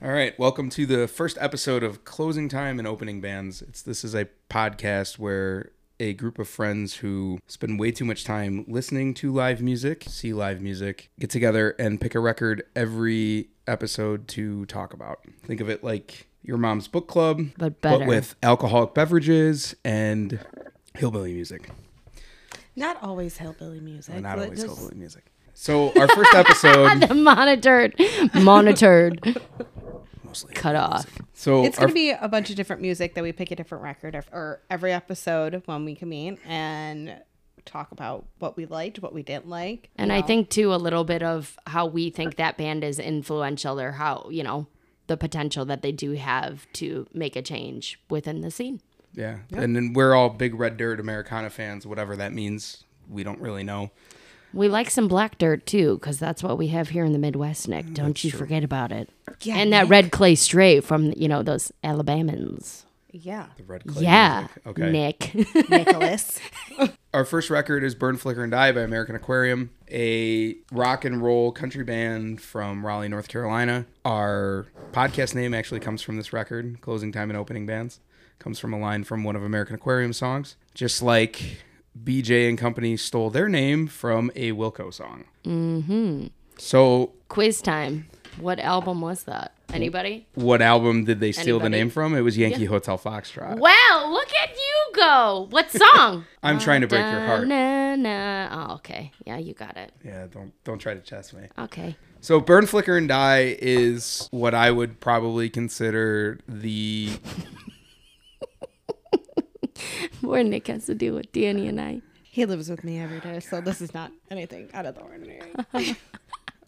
All right, welcome to the first episode of Closing Time and Opening Bands. It's this is a podcast where a group of friends who spend way too much time listening to live music, see live music, get together and pick a record every episode to talk about. Think of it like your mom's book club, But better. But with alcoholic beverages and hillbilly music. Not always hillbilly music. Not always just- hillbilly music. So our first episode monitored, monitored, mostly cut off. So It's our going to be a bunch of different music that we pick a different record of, or every episode when we convene and talk about what we liked, what we didn't like. And you I think too a little bit of how we think that band is influential, or how you know the potential that they do have to make a change within the scene. Yeah. And then we're all big Red Dirt Americana fans, whatever that means. We don't really know. We like some black dirt too, because that's what we have here in the Midwest, Nick. Mm, Don't you forget about it. Yeah, and that Nick. red clay straight from you know those Alabamans. yeah, The Red Clay yeah, music. Okay. Nick. Nicholas. Our first record is Burn, Flicker, and Die by American Aquarium, a rock and roll country band from Raleigh, North Carolina. Our podcast name actually comes from this record, Closing Time and Opening Bands. Comes from a line from one of American Aquarium songs. Just like BJ and Company stole their name from a Wilco song. Mm-hmm. So Quiz time. What album was that? Anybody? what album did they steal the name from? It was Yankee Hotel Foxtrot. Wow, look at you go. What song? I'm trying to break your heart. Na, na. Oh, okay. Yeah, you got it. Yeah, don't don't try to chest me. Okay. So Burn, Flicker, and Die is what I would probably consider the More Nick has to do with Danny and I. he lives with me every day, so this is not anything out of the ordinary.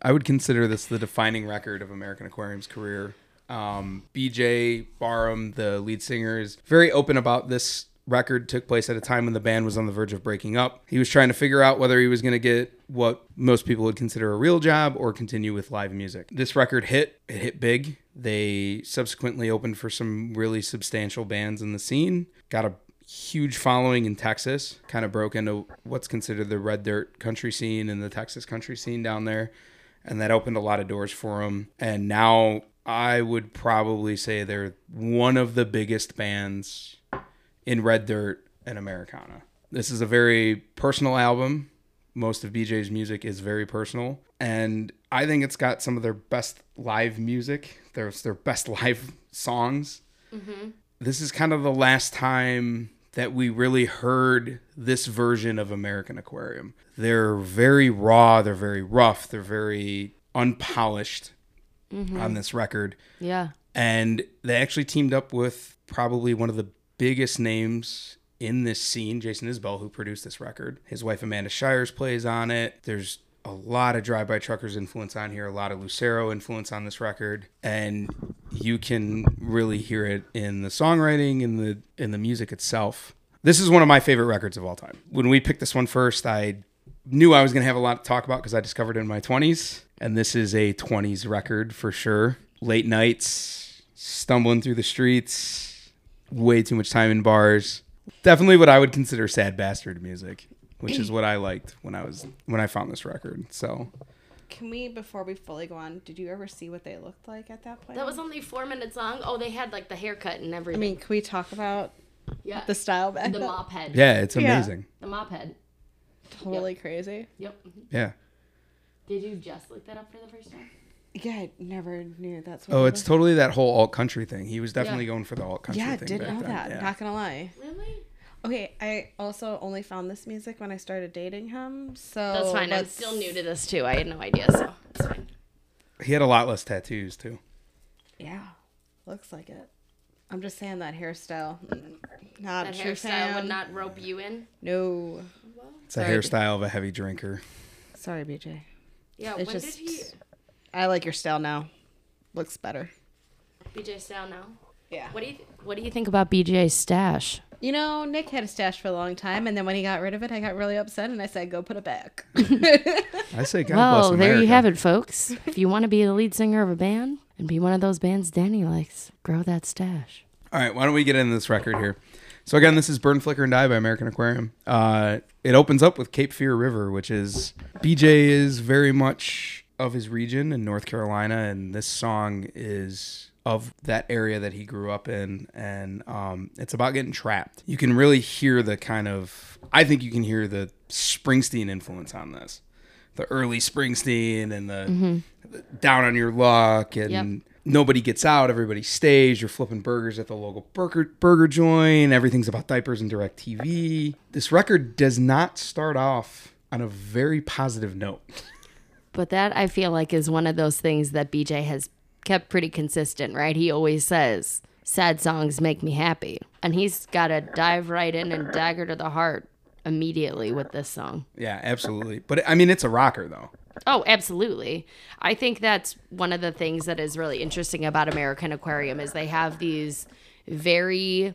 I would consider this the defining record of American Aquarium's career. Um, BJ Barham, the lead singer, is very open about this record took place at a time when the band was on the verge of breaking up. He was trying to figure out whether he was going to get what most people would consider a real job or continue with live music. This record hit, it hit big. They subsequently opened for some really substantial bands in the scene. Got a huge following in Texas, kind of broke into what's considered the red dirt country scene and the Texas country scene down there. And that opened a lot of doors for them. And now I would probably say they're one of the biggest bands in red dirt and Americana. This is a very personal album. Most of BJ's music is very personal. And I think it's got some of their best live music. There's their best live songs mm-hmm. this is kind of the last time that we really heard this version of American Aquarium. They're very raw, they're very rough, they're very unpolished mm-hmm. on this record. Yeah. And they actually teamed up with probably one of the biggest names in this scene, Jason Isbell, who produced this record. His wife Amanda Shires plays on it. There's a lot of Drive By Truckers influence on here, a lot of Lucero influence on this record, and you can really hear it in the songwriting and the in the music itself. This is one of my favorite records of all time. When we picked this one first, I knew I was going to have a lot to talk about because I discovered it in my 20s, and this is a 20s record for sure. Late nights, stumbling through the streets, way too much time in bars. Definitely what I would consider sad bastard music, which is what I liked when I was when I found this record. So, Can we, before we fully go on, did you ever see what they looked like at that point? That was only four minutes long. Oh, they had like the haircut and everything I mean, can we talk about yeah. the style back the then? mop head. yeah, it's Yeah. amazing. The mop head. Totally crazy. Yep. Yeah. Did you just look that up for the first time? Yeah, I never knew that's what Oh, it's was. totally that whole alt country thing. He was definitely Yeah. going for the alt country thing. Yeah, I thing. didn't know then. that. Yeah. Not gonna lie. Really? Okay, I also only found this music when I started dating him, so That's fine. I'm still new to this too. I had no idea, so it's fine. He had a lot less tattoos too. Yeah, looks like it. I'm just saying that hairstyle, mm, not That a true hairstyle fan. would not rope you in. No, It's a hairstyle of a heavy drinker. sorry, BJ. Yeah. It's when just did he? I like your style now. Looks better. BJ style now. Yeah. What do you What do you think about BJ's stash? You know, Nick had a stash for a long time, and then when he got rid of it, I got really upset, and I said, "Go put it back." I say God bless well, there you have it, folks. if you want to be the lead singer of a band and be one of those bands Danny likes, grow that stash. All right, why don't we get into this record here? So again, this is Burn, Flicker, and Die by American Aquarium. Uh, it opens up with Cape Fear River, which is BJ is very much of his region in North Carolina, and this song is of that area that he grew up in, and um, it's about getting trapped. You can really hear the kind of, I think you can hear the Springsteen influence on this, the early Springsteen and the, the down on your luck and. Yep. Nobody gets out, everybody stays. You're flipping burgers at the local burger burger joint. Everything's about diapers and direct TV. This record does not start off on a very positive note. But that I feel like is one of those things that BJ has kept pretty consistent, right? He always says, sad songs make me happy. And he's got to dive right in and dagger to the heart immediately with this song. Yeah, absolutely. But I mean, it's a rocker though. Oh, absolutely. I think that's one of the things that is really interesting about American Aquarium is they have these very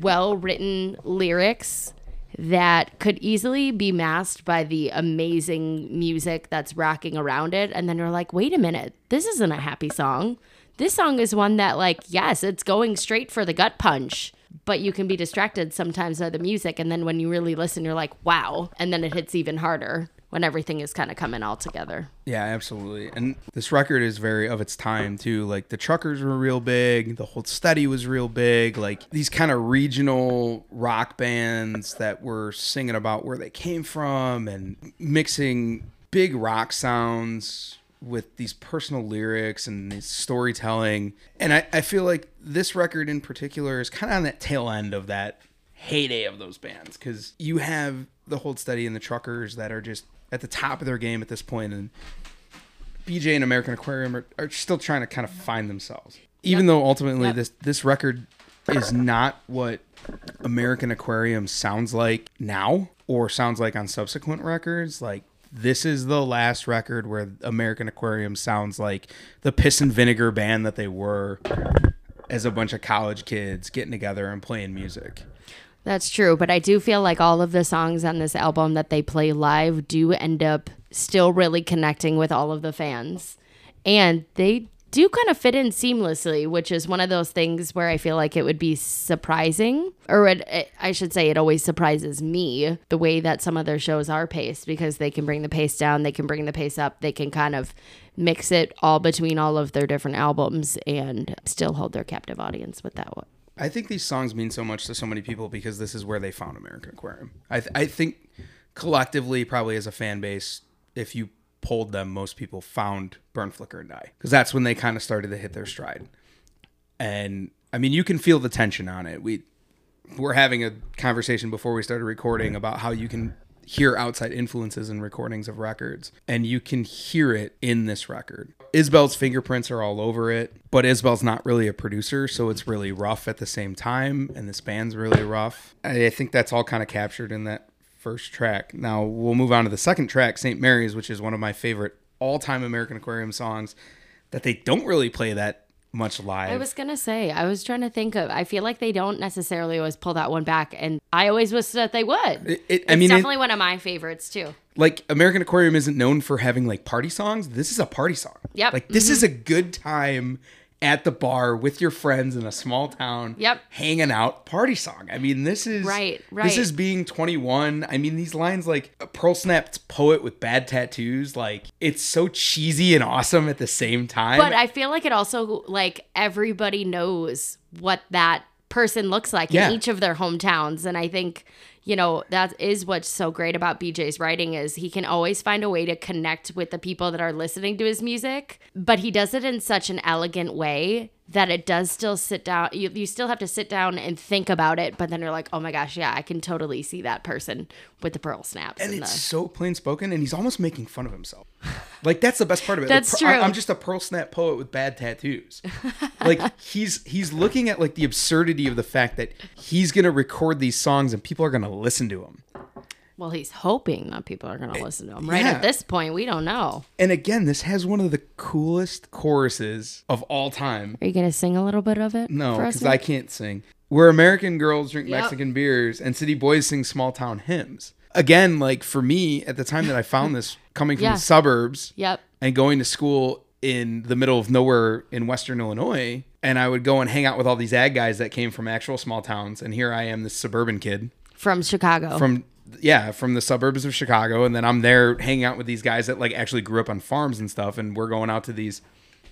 well-written lyrics that could easily be masked by the amazing music that's rocking around it and then you're like, "Wait a minute. This isn't a happy song. This song is one that like, yes, it's going straight for the gut punch." But you can be distracted sometimes by the music, and then when you really listen, you're like, wow. And then it hits even harder when everything is kind of coming all together. Yeah, absolutely. And this record is very of its time too. Like the truckers were real big, the Hold Steady was real big. Like these kind of regional rock bands that were singing about where they came from and mixing big rock sounds with these personal lyrics and this storytelling. And I, I feel like this record in particular is kind of on that tail end of that heyday of those bands because you have the Hold Steady and the Truckers that are just at the top of their game at this point, and BJ and American Aquarium are, are still trying to kind of find themselves. Even though ultimately Yep. this this record is not what American Aquarium sounds like now or sounds like on subsequent records, like this is the last record where American Aquarium sounds like the piss and vinegar band that they were as a bunch of college kids getting together and playing music. That's true, but I do feel like all of the songs on this album that they play live do end up still really connecting with all of the fans. And they do kind of fit in seamlessly, which is one of those things where I feel like it would be surprising, or it, it, I should say, it always surprises me the way that some of their shows are paced because they can bring the pace down, they can bring the pace up, they can kind of mix it all between all of their different albums and still hold their captive audience with that one. I think these songs mean so much to so many people because this is where they found American Aquarium. I, th- I think collectively, probably as a fan base, if you polled them, most people found Burn, Flicker, and Die because that's when they kind of started to hit their stride. And I mean, you can feel the tension on it. We we're having a conversation before we started recording about how you can hear outside influences in recordings of records and you can hear it in this record. Isbell's fingerprints are all over it, but Isbell's not really a producer, so it's really rough at the same time and this band's really rough. I think that's all kind of captured in that first track. Now, we'll move on to the second track, St. Mary's, which is one of my favorite all-time American Aquarium songs that they don't really play that much live. I was gonna say, I was trying to think of. I feel like they don't necessarily always pull that one back, and I always wish that they would. It- it- it's I mean, it- definitely one of my favorites too. like American Aquarium isn't known for having like party songs. This is a party song. Yep. Like this is mm-hmm. a good time at the bar with your friends in a small town. Yep. Hanging out party song. I mean, this is Right, This is being 21. I mean, these lines like a pearl snapped poet with bad tattoos. Like it's so cheesy and awesome at the same time. But I feel like it also like everybody knows what that person looks like Yeah. in each of their hometowns, and I think you know that is what's so great about BJ's writing is he can always find a way to connect with the people that are listening to his music, but he does it in such an elegant way that it does still sit down you, you still have to sit down and think about it but then you're like oh my gosh yeah i can totally see that person with the pearl snaps and and, it's the so plain spoken, and he's almost making fun of himself. Like that's the best part of it. That's Like, per- I- true. I'm just a pearl snap poet with bad tattoos. like he's he's looking at like the absurdity of the fact that he's gonna record these songs and people are gonna listen to him. Well he's hoping that people are going to eh, listen to him right yeah. at this point we don't know And again, this has one of the coolest choruses of all time. Are you gonna sing a little bit of it? No, because I can't sing. Where American girls drink Yep. Mexican beers and city boys sing small town hymns. Again, like for me, at the time that I found this coming from Yeah. the suburbs, Yep. and going to school in the middle of nowhere in western Illinois. And I would go and hang out with all these ag guys that came from actual small towns. And here I am, this suburban kid From Chicago. from yeah, from the suburbs of Chicago, and then I'm there hanging out with these guys that like actually grew up on farms and stuff, and we're going out to these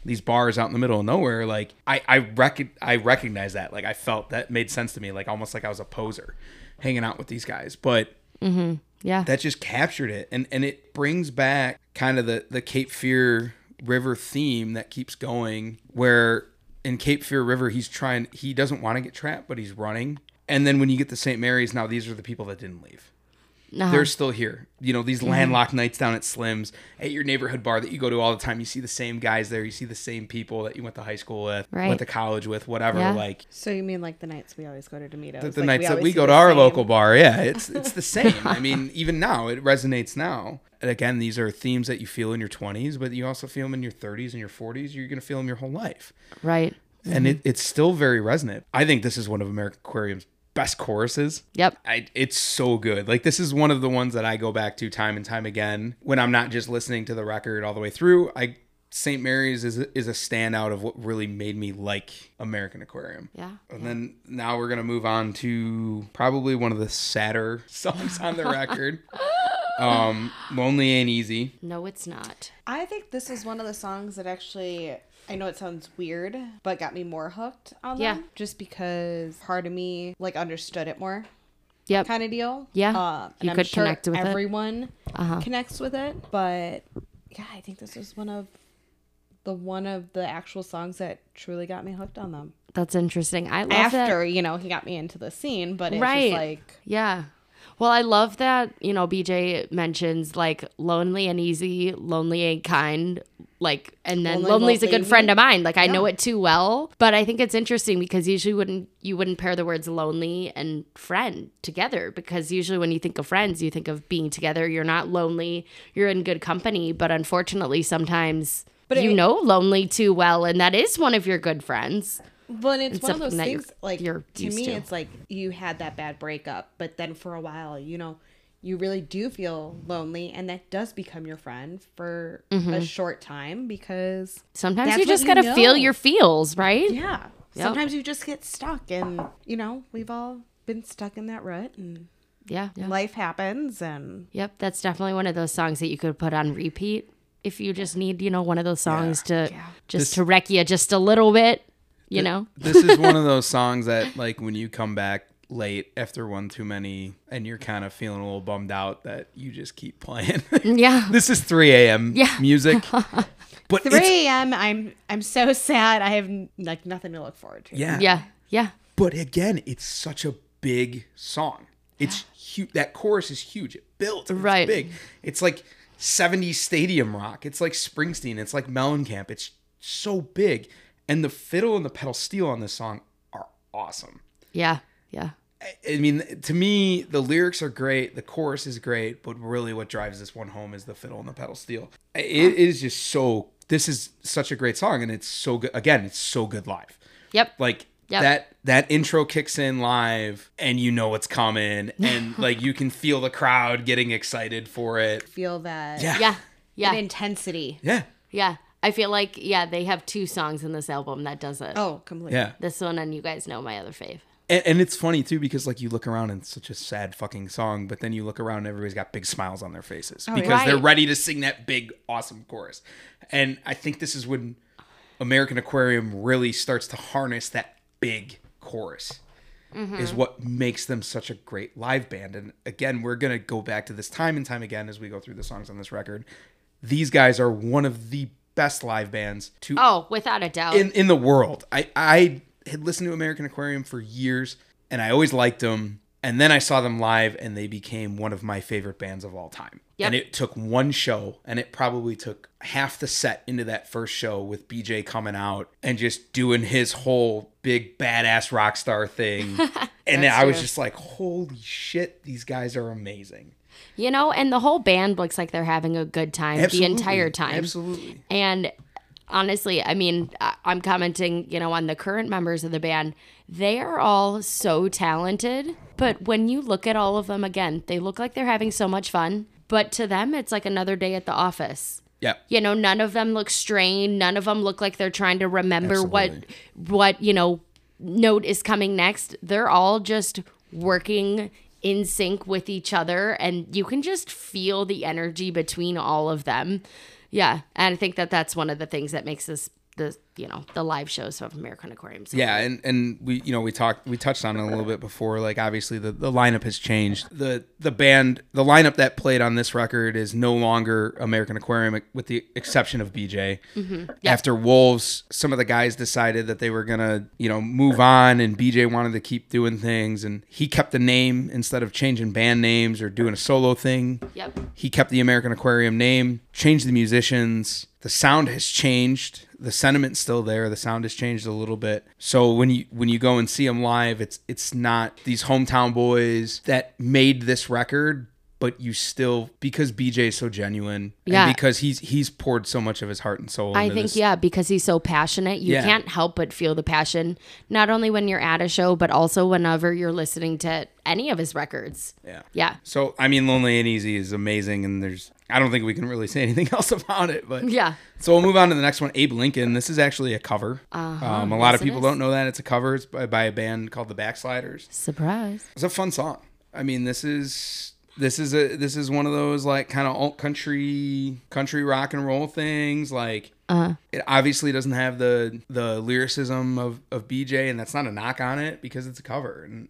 these bars out in the middle of nowhere. Like I I rec- I recognize that. Like I felt that made sense to me. Like almost like I was a poser, hanging out with these guys, but mm-hmm. Yeah. that just captured it and and it brings back kind of the the cape fear river theme that keeps going where in cape fear river he's trying he doesn't want to get trapped but he's running and then when you get to st mary's now these are the people that didn't leave Uh-huh. they're still here you know these landlocked nights down at slim's at your neighborhood bar that you go to all the time you see the same guys there you see the same people that you went to high school with Right. went to college with whatever Yeah. like So you mean like the nights we always go to Demitos? the, the Like, nights that we go to our same- local bar yeah it's it's the same i mean even now it resonates now and again these are themes that you feel in your 20s but you also feel them in your 30s and your 40s you're going to feel them your whole life right. and it, it's still very resonant i think this is one of american aquarium's best choruses Yep. I, it's so good. Like this is one of the ones that I go back to time and time again when I'm not just listening to the record all the way through. I St. Mary's is is a standout of what really made me like American Aquarium. Yeah. And then now we're gonna move on to probably one of the sadder songs on the record. Um, Lonely Ain't Easy. No, it's not. I think this is one of the songs that actually I know it sounds weird, but got me more hooked on Yeah. them. Just because part of me like understood it more, Yep. kind of deal. Yeah. uh, and You I'm could sure connect with it. everyone Uh-huh. connects with it. But yeah, I think this was one of the one of the actual songs that truly got me hooked on them. That's interesting. I love that. After you know he got me into the scene, but it's Right. just like Yeah. Well, I love that, you know, BJ mentions like lonely and easy, lonely and kind, like, and then Lonely lonely's a good friend of mine. Like, I know it too well, but I think it's interesting because usually wouldn't you wouldn't pair the words lonely and friend together because usually when you think of friends, you think of being together. You're not lonely, you're in good company, but unfortunately, sometimes But you know lonely too well, and that is one of your good friends. But it's It's one of those that you're- things like you're to me to. it's like you had that bad breakup, but then for a while, you know, you really do feel lonely and that does become your friend for a mm-hmm. short time because Sometimes you just gotta feel know. your feels, right? yeah, Yep. sometimes you just get stuck and you know, we've all been stuck in that rut and Yeah. yeah. life happens and Yep, that's definitely one of those songs that you could put on repeat if you just need, you know, one of those songs to yeah. just This- to wreck you just a little bit, you know. This is one of those songs that like when you come back late after one too many and you're kind of feeling a little bummed out that you just keep playing. Yeah. this is 3 a.m. Yeah. music. But three a.m. I'm I'm so sad. I have like nothing to look forward to. yeah. Yeah. Yeah. But again, it's such a big song. It's huge. That chorus is huge. It builds. It's Right. big. It's like 70s stadium rock. It's like Springsteen. It's like Mellencamp. It's so big. And the fiddle and the pedal steel on this song are awesome. Yeah. Yeah. I mean, to me, the lyrics are great, the chorus is great, but really what drives this one home is the fiddle and the pedal steel. It is just so. This is such a great song, and it's so good. Again, it's so good live. Yep. Like Yep. that that intro kicks in live, and you know what's coming, and like you can feel the crowd getting excited for it. Feel that Yeah, Yeah. that Yeah. intensity. yeah, Yeah. I feel like yeah, they have two songs in this album that does it. Oh, completely. yeah. This one and you guys know my other fave. And, and it's funny too because like you look around and it's such a sad fucking song, but then you look around and everybody's got big smiles on their faces oh, because yeah. they're ready to sing that big awesome chorus. And I think this is when American Aquarium really starts to harness that big chorus. Mm-hmm. Is what makes them such a great live band. And again, we're gonna go back to this time and time again as we go through the songs on this record. These guys are one of the best live bands to Oh, without a doubt. in in the world. I I had listened to American Aquarium for years, and I always liked them. And then I saw them live, and they became one of my favorite bands of all time. Yep. And it took one show, and it probably took half the set into that first show with BJ coming out and just doing his whole big badass rock star thing. and I was just like, holy shit, these guys are amazing. You know, and the whole band looks like they're having a good time the entire time. Absolutely. And honestly, I mean, I'm commenting, you know, on the current members of the band. They are all so talented, but when you look at all of them again, they look like they're having so much fun. But to them, it's like another day at the office. Yeah. You know, none of them look strained. None of them look like they're trying to remember what, what you know, note is coming next. They're all just working in sync with each other and you can just feel the energy between all of them. Yeah, and I think that that's one of the things that makes this the you know the live shows of American Aquarium. so Yeah, and and we you know we talked we touched on it a little bit before. Like obviously the the lineup has changed. The the band the lineup that played on this record is no longer American Aquarium with the exception of BJ. Mm-hmm. After Wolves, some of the guys decided that they were gonna you know move on, and BJ wanted to keep doing things, and he kept the name instead of changing band names or doing a solo thing. Yep. He kept the American Aquarium name, changed the musicians. The sound has changed. The sentiment's still there. The sound has changed a little bit. So when you when you go and see them live, it's it's not these hometown boys that made this record, but you still because BJ is so genuine, Yeah. and because he's he's poured so much of his heart and soul. I think this. yeah, because he's so passionate, you Yeah. can't help but feel the passion not only when you're at a show, but also whenever you're listening to any of his records. Yeah. Yeah. So I mean, Lonely Ain't Easy is amazing, and there's I don't think we can really say anything else about it, but Yeah. So we'll move on to the next one, Abe Lincoln. This is actually a cover. Uh-huh. Um, a lot Yes, of people don't know that it's a cover. It's by, by a band called the Backsliders. Surprise. It's a fun song. I mean, this is this is a this is one of those like kind of alt country country rock and roll things. Like Uh-huh. it obviously doesn't have the the lyricism of of BJ, and that's not a knock on it because it's a cover and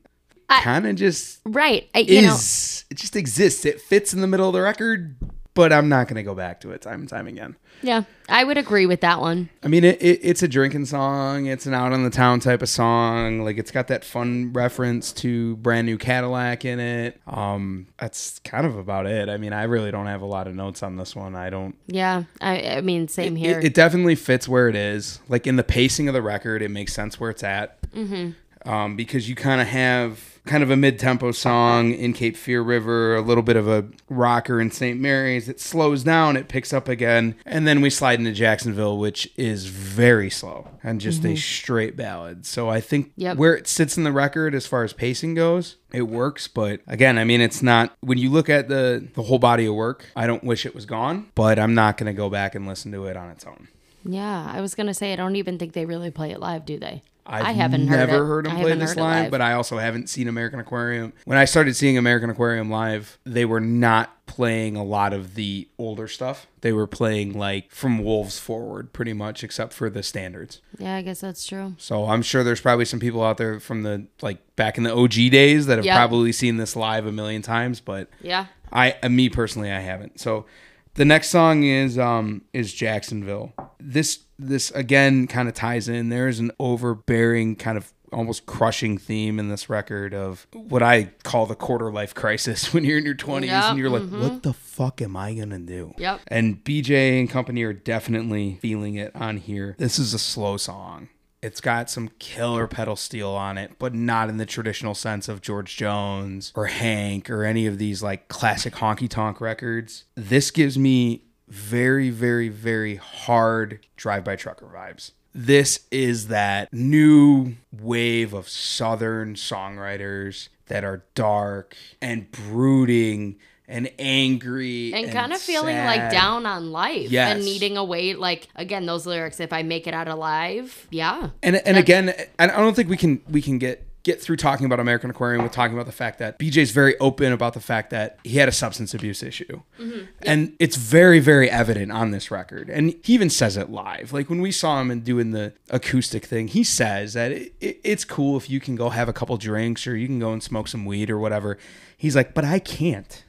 kind of just Right. I, you know, is it just exists. It fits in the middle of the record, but I'm not going to go back to it time and time again. yeah, I would agree with that one. I mean, it, it, it's a drinking song. It's an out on the town type of song. Like it's got that fun reference to brand new Cadillac in it. Um, that's kind of about it. I mean, I really don't have a lot of notes on this one. I don't. Yeah. I, I mean, same here. It, it definitely fits where it is. Like in the pacing of the record, it makes sense where it's at. Mm-hmm. Um, because you kind of have kind of a mid-tempo song in Cape Fear River, a little bit of a rocker in St. Mary's. It slows down, it picks up again, and then we slide into Jacksonville, which is very slow and just a mm-hmm. straight ballad. So I think Yep. where it sits in the record as far as pacing goes, it works. But again, I mean, it's not when you look at the the whole body of work. I don't wish it was gone, but I'm not going to go back and listen to it on its own. yeah. I was going to say, I don't even think they really play it live, do they? I've I haven't heard never it. heard, them play this heard live, live. but I also haven't seen American Aquarium. When I started seeing American Aquarium live, they were not playing a lot of the older stuff. They were playing like from Wolves forward, pretty much, except for the standards. Yeah, I guess that's true. So I'm sure there's probably some people out there from the like back in the OG days that have Yeah. probably seen this live a million times, but Yeah. I me personally I haven't. So the next song is um is Jacksonville. This this again kind of ties in. There's an overbearing kind of almost crushing theme in this record of what I call the quarter life crisis when you're in your 20s Yep, and you're like what the fuck am I going to do? Yep. And BJ and company are definitely feeling it on here. This is a slow song. It's got some killer pedal steel on it, but not in the traditional sense of George Jones or Hank or any of these like classic honky tonk records. This gives me very, very, very hard drive by trucker vibes. This is that new wave of Southern songwriters that are dark and brooding and angry and kind of feeling like down on life Yes. and needing a way like again those lyrics if i make it out alive yeah And and again, I I don't think we can we can get get through talking about American Aquarium with talking about the fact that BJ's very open about the fact that he had a substance abuse issue, mm-hmm. and it's very very evident on this record. And he even says it live. Like when we saw him and doing the acoustic thing, he says that it, it, it's cool if you can go have a couple drinks or you can go and smoke some weed or whatever. He's like, but I can't.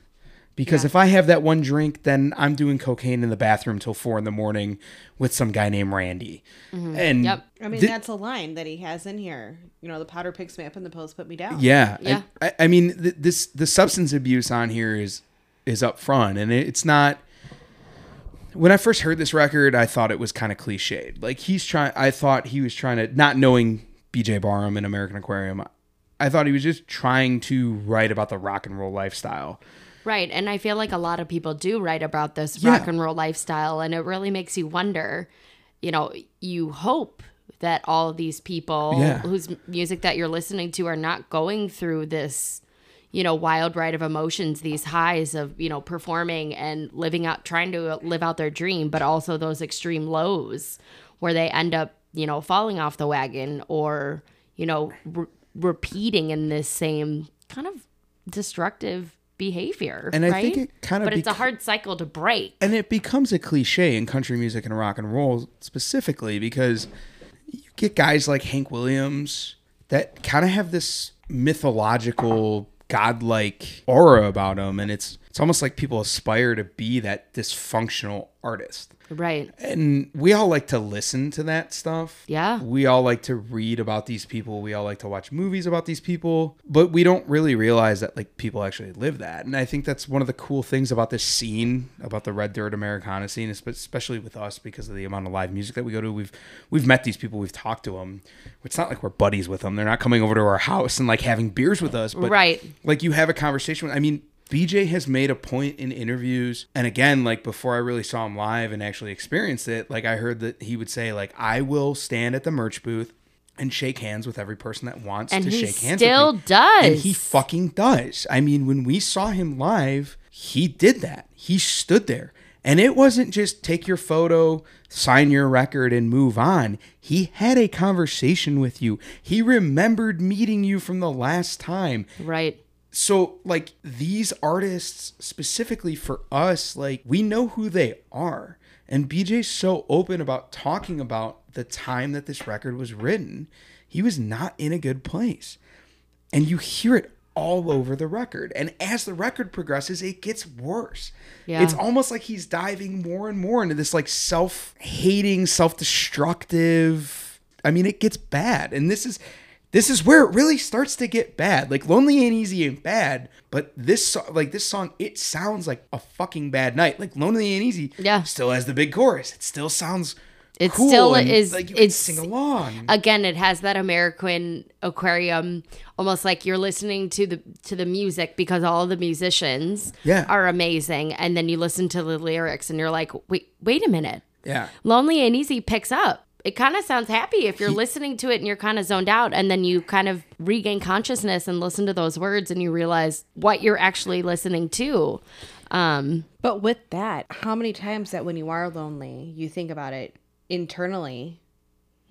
Because if I have that one drink, then I'm doing cocaine in the bathroom till four in the morning with some guy named Randy. Mm-hmm. And Yep. I mean, thi- that's a line that he has in here. You know, the powder picks me up and the pills put me down. Yeah, Yeah. I, I, I mean, th- this the substance abuse on here is is up front, and it, it's not. When I first heard this record, I thought it was kind of cliched. Like he's trying, I thought he was trying to, not knowing B.J. Barham and American Aquarium, I thought he was just trying to write about the rock and roll lifestyle. Right and i feel like a lot of people do write about this Yeah. rock and roll lifestyle and it really makes you wonder you know you hope that all these people Yeah. whose music that you're listening to are not going through this you know wild ride of emotions these highs of you know performing and living out trying to live out their dream but also those extreme lows where they end up you know falling off the wagon or you know re- repeating in this same kind of destructive behavior. And I right? think it kinda But it's a hard cycle to break. and it becomes a cliche in country music and rock and roll specifically because you get guys like Hank Williams that kind of have this mythological godlike aura about them and it's it's almost like people aspire to be that dysfunctional artist Right. and we all like to listen to that stuff. Yeah. We all like to read about these people. We all like to watch movies about these people, but we don't really realize that like people actually live that. And I think that's one of the cool things about this scene, about the Red Dirt Americana scene, especially with us because of the amount of live music that we go to. We've we've met these people, we've talked to them. It's not like we're buddies with them. They're not coming over to our house and like having beers with us, but Right. like you have a conversation with, I mean, BJ has made a point in interviews, and again, like before I really saw him live and actually experienced it, like I heard that he would say, like, I will stand at the merch booth and shake hands with every person that wants And to shake hands still with me. does. And he fucking does. I mean, when we saw him live, he did that. He stood there. And it wasn't just take your photo, sign your record, and move on. He had a conversation with you. He remembered meeting you from the last time Right. So like these artists specifically for us like we know who they are. And bj's so open about talking about the time that this record was written. He was not in a good place. And you hear it all over the record. And as the record progresses it gets worse. Yeah. it's almost like he's diving more and more into this like self-hating self-destructive. I mean it gets bad. And this is this is where it really starts to get bad like lonely ain't easy ain't bad but this so- like this song it sounds like a fucking bad night like lonely ain't easy Yeah. still has the big chorus it still sounds cool. It cool still and, is- like it's- sing along Again, it has that American aquarium, almost like you're listening to the to the music because all the musicians Yeah. are amazing, and then you listen to the lyrics and you're like, wait, wait a minute, yeah Lonely Ain't Easy picks up. It kind of sounds happy if you're listening to it and you're kind of zoned out, and then you kind of regain consciousness and listen to those words, and you realize what you're actually listening to. Um, But with that, how many times that when you are lonely, you think about it internally,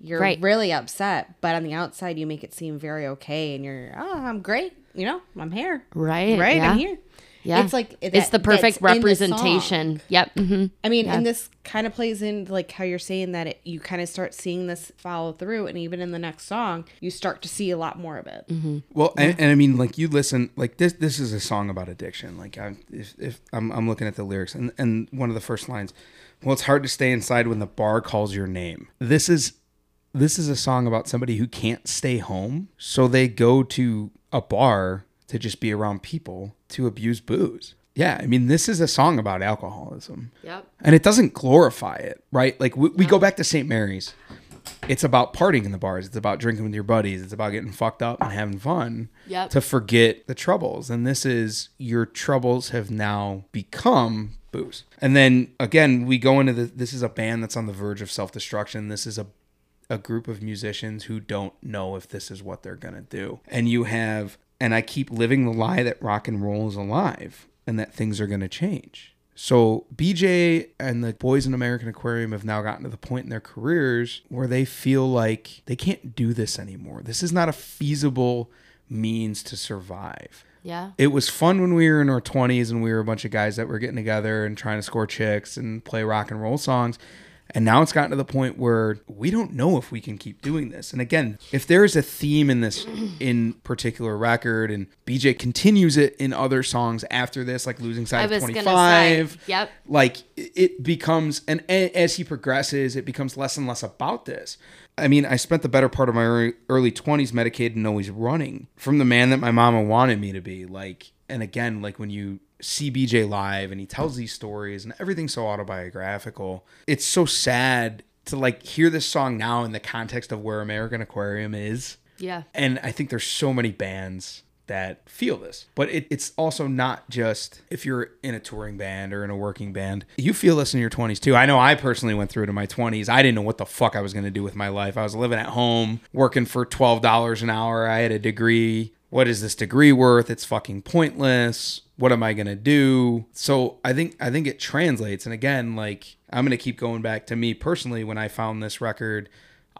you're Right. really upset, but on the outside, you make it seem very okay, and you're, oh, I'm great, you know, I'm here, right? right, Yeah. I'm here. Yeah. It's like it's the perfect that's in the song. representation. Yep. hmm I mean, Yeah. and this kind of plays in like how you're saying that it, you kind of start seeing this follow through, and even in the next song, you start to see a lot more of it. Well, and, and I mean, like you listen, like this. This is a song about addiction. Like I, if, if I'm, I'm looking at the lyrics, and and one of the first lines, well, it's hard to stay inside when the bar calls your name. This is, this is a song about somebody who can't stay home, so they go to a bar to just be around people to abuse booze. Yeah, I mean, this is a song about alcoholism Yep. and it doesn't glorify it, right? Like we, we go back to St. Mary's. It's about partying in the bars. It's about drinking with your buddies. It's about getting fucked up and having fun Yep. to forget the troubles. And this is your troubles have now become booze. And then again, we go into the this is a band that's on the verge of self-destruction. This is a a group of musicians who don't know if this is what they're going to do. And you have and I keep living the lie that rock and roll is alive and that things are going to change. So BJ and the boys in American Aquarium have now gotten to the point in their careers where they feel like they can't do this anymore. This is not a feasible means to survive. Yeah. It was fun when we were in our 20s and we were a bunch of guys that were getting together and trying to score chicks and play rock and roll songs. And now it's gotten to the point where we don't know if we can keep doing this. And again, if there is a theme in this in particular record and BJ continues it in other songs after this, like losing side of was gonna 25, say, yep. like it becomes and as he progresses it becomes less and less about this i mean i spent the better part of my early- early 20s medicated and always running from the man that my mama wanted me to be like and again like when you see bj live and he tells these stories and everything's so autobiographical it's so sad to like hear this song now in the context of where american aquarium is Yeah. and I think there's so many bands that feel this. But it, it's also not just if you're in a touring band or in a working band. You feel this in your 20s too. I know I personally went through it in my 20s. I didn't know what the fuck I was going to do with my life. I was living at home, working for $12 an hour. I had a degree. What is this degree worth? It's fucking pointless. What am I going to do? So I think I think it translates and again like I'm going to keep going back to me personally when I found this record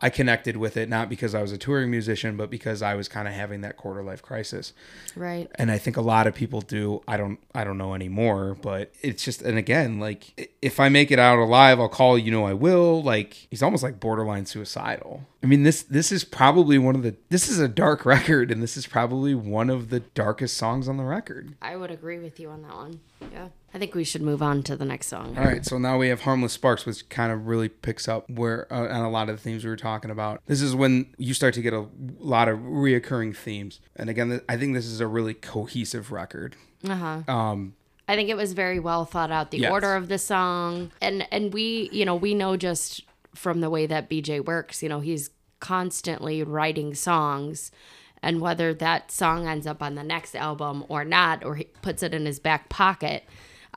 I connected with it not because I was a touring musician, but because I was kind of having that quarter life crisis. Right. And I think a lot of people do. I don't I don't know anymore, but it's just and again, like if I make it out alive, I'll call you know I will. Like he's almost like borderline suicidal. I mean this this is probably one of the this is a dark record and this is probably one of the darkest songs on the record. I would agree with you on that one. Yeah. I think we should move on to the next song. All right, so now we have Harmless Sparks, which kind of really picks up where uh, on a lot of the themes we were talking about. This is when you start to get a lot of reoccurring themes, and again, I think this is a really cohesive record. Uh huh. Um, I think it was very well thought out. The Yes. order of the song, and and we, you know, we know just from the way that BJ works. You know, he's constantly writing songs, and whether that song ends up on the next album or not, or he puts it in his back pocket.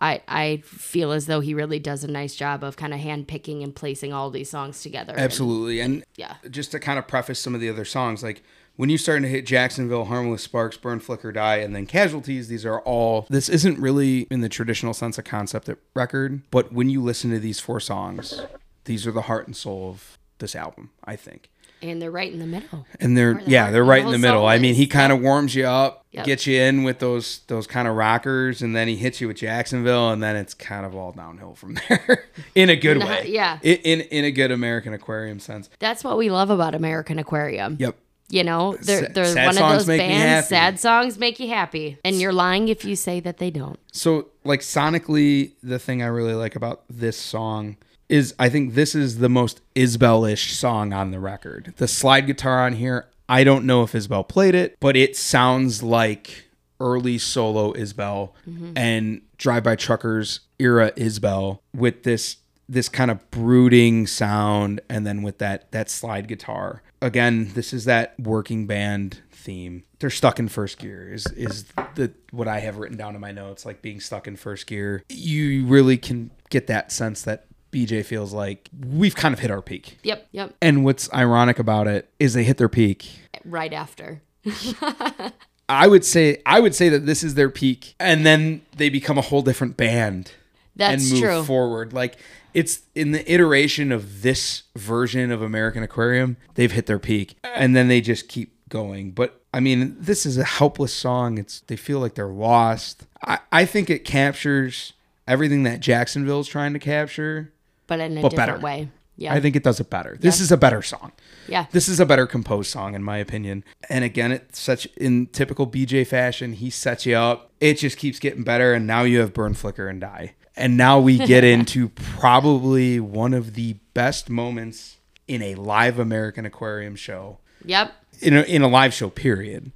I, I feel as though he really does a nice job of kind of handpicking and placing all these songs together. And- absolutely, and Yeah. just to kind of preface some of the other songs, like when you starting to hit Jacksonville, Harmless Sparks, Burn, Flicker, Die, and then Casualties, these are all. This isn't really in the traditional sense a concept at record, but when you listen to these four songs, these are the heart and soul of this album. I think. And they're right in the middle. And they're Where the yeah, they're right in the middle. I mean, he kind of warms you up, Yep. gets you in with those those kind of rockers, and then he hits you with Jacksonville, and then it's kind of all downhill from there, in a good Nah, way. yeah. in, in in a good American Aquarium sense. That's what we love about American Aquarium. Yep. You know, they're, they're sad one of those bands. Sad songs make you happy, and you're lying if you say that they don't. So like sonically, the thing I really like about this song is I think this is the most Isbell-ish song on the record. The slide guitar on here, I don't know if Isbell played it, but it sounds like early solo Isbell mm-hmm. and Drive By Truckers era Isbell with this this kind of brooding sound and then with that that slide guitar. Again, this is that working band theme. They're stuck in first gear is is the what I have written down in my notes like being stuck in first gear. You really can get that sense that BJ feels like we've kind of hit our peak. Yep, yep. And what's ironic about it is they hit their peak Right after. I would say I would say that this is their peak, and then they become a whole different band That's and move true. forward. Like it's in the iteration of this version of American Aquarium, they've hit their peak, and then they just keep going. But I mean, this is a helpless song. It's they feel like they're lost. I, I think it captures everything that Jacksonville's trying to capture. But in a but different better. way. Yeah. I think it does it better. This is a better song. yeah. This is a better composed song in my opinion. And again, it's such in typical BJ fashion, he sets you up. It just keeps getting better and now you have Burn Flicker and Die. And now we get into probably one of the best moments in a live American Aquarium show. Yep. In a, in a live show period.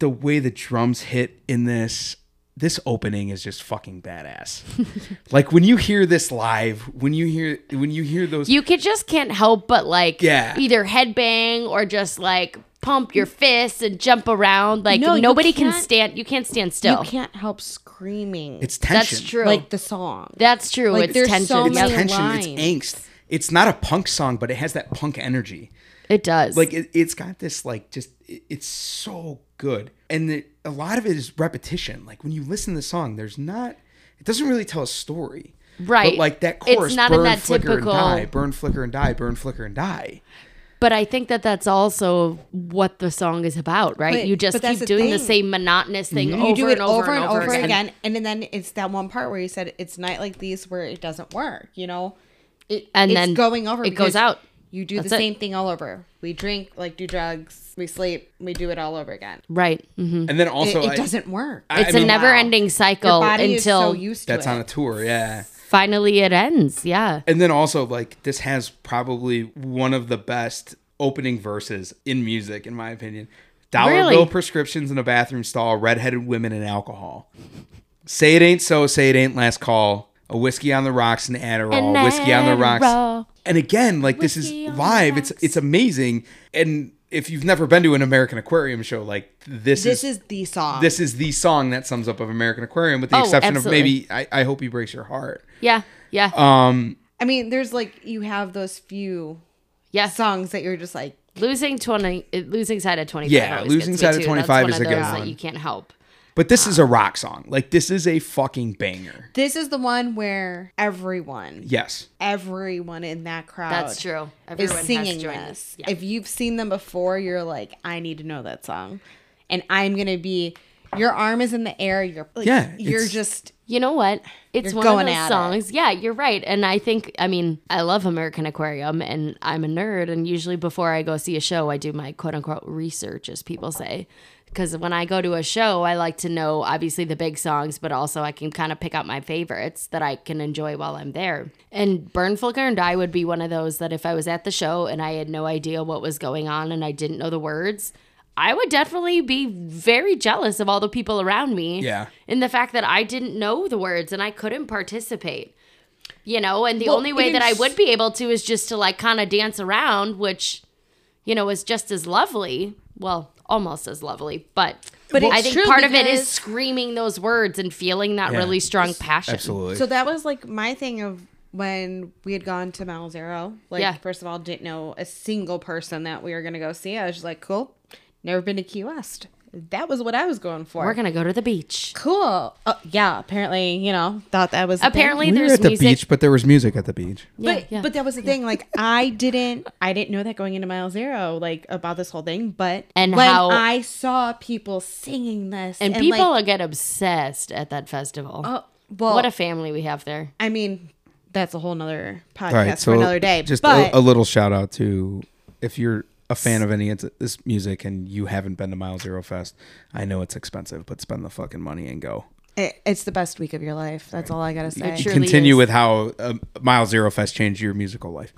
The way the drums hit in this this opening is just fucking badass. like when you hear this live, when you hear when you hear those You could just can't help but like Yeah. either headbang or just like pump your fists and jump around. Like No, nobody can stand. You can't stand still. You can't help screaming. it's tension. That's true. like the song. That's true. Like, it's there's tension. so it's many tension, lines. it's angst. It's not a punk song, but it has that punk energy. It does. Like it, it's got this like just it- it's so good, and the, a lot of it is repetition. Like when you listen to the song, there's not. It doesn't really tell a story. Right. But like that It's chorus, not in burn, that flicker, typical- and die, burn, flicker, and die, burn, flicker, and die. But I think that that's also what the song is about, right? But- you just keep the doing the same monotonous thing mm-hmm. you over do it and over, and over, again. again, and then it's that one part where you said it's night like these where it doesn't work. You know, it And it's then going over. it goes out. You do That's the it. same thing all over. We drink, like do drugs, we sleep, we do it all over again. Right. hmm And then also, it I- doesn't work. I It's mean, a never-ending Your cycle body is so until used to that's it. on a tour, yeah. finally it ends. Yeah. And then also, like, this has probably one of the best opening verses in music, in my opinion. Dollar Really? bill prescriptions in a bathroom stall, redheaded women and alcohol. Say it ain't so, say it ain't last call. A whiskey on the rocks and Adderall. whiskey on the rocks. And again, like this is Whiskey on the live. It's it's amazing. And if you've never been to an American Aquarium show, like this, This is is the song. this is the song that sums up of American Aquarium, with the Oh, exception absolutely. of maybe I, I hope he breaks your heart. Yeah. Yeah. Um, I mean, there's like you have those few yeah. songs that you're just like, Losing twenty, losing side of twenty. Yeah, Losing Side of 25 is a good that you can't help. But this is a rock song. Like this is a fucking banger. This is the one where everyone, Yes. everyone in that crowd That's true. is Everyone has singing joined this. Yeah. If you've seen them before, you're like, I need to know that song. And I'm gonna be your arm is in the air, you're like, Yeah, you're just You know what? It's one going of at those it. songs. Yeah, you're right. And I think, I mean, I love American Aquarium and I'm a nerd. And usually before I go see a show, I do my quote unquote research, as people say. Because when I go to a show, I like to know obviously the big songs, but also I can kind of pick out my favorites that I can enjoy while I'm there. And Burn, Flicker, and Die would be one of those that if I was at the show and I had no idea what was going on and I didn't know the words, I would definitely be very jealous of all the people around me Yeah. in the fact that I didn't know the words and I couldn't participate. You know, and the Well, only way that I would be able to is just to like kind of dance around, which, you know, is just as lovely. Well, almost as lovely, but. But I think part of it is screaming those words and feeling that Yeah. really strong passion. Absolutely. So that was like my thing of when we had gone to Mile Zero. Like, Yeah. first of all, didn't know a single person that we were gonna go see. I was just like, cool. Never been to Key West. That was what I was going for. We're gonna go to the beach. cool. Oh, yeah. Apparently, you know, thought that was the thing. Apparently, we were there's at the music. beach, but there was music at the beach. Yeah, but yeah. but that was the thing. Like I didn't I didn't know that going into Mile Zero like about this whole thing. But And when how- I saw people singing this and, people like, get obsessed at that festival. oh, well, what a family we have there. I mean, that's a whole nother podcast All right, for another day. just but a, a little shout out to if you're a fan of any of this music and you haven't been to Mile Zero Fest. I know it's expensive, but spend the fucking money and go. it, it's the best week of your life. That's all I gotta say. Continue is. with how uh, Mile Zero Fest changed your musical life.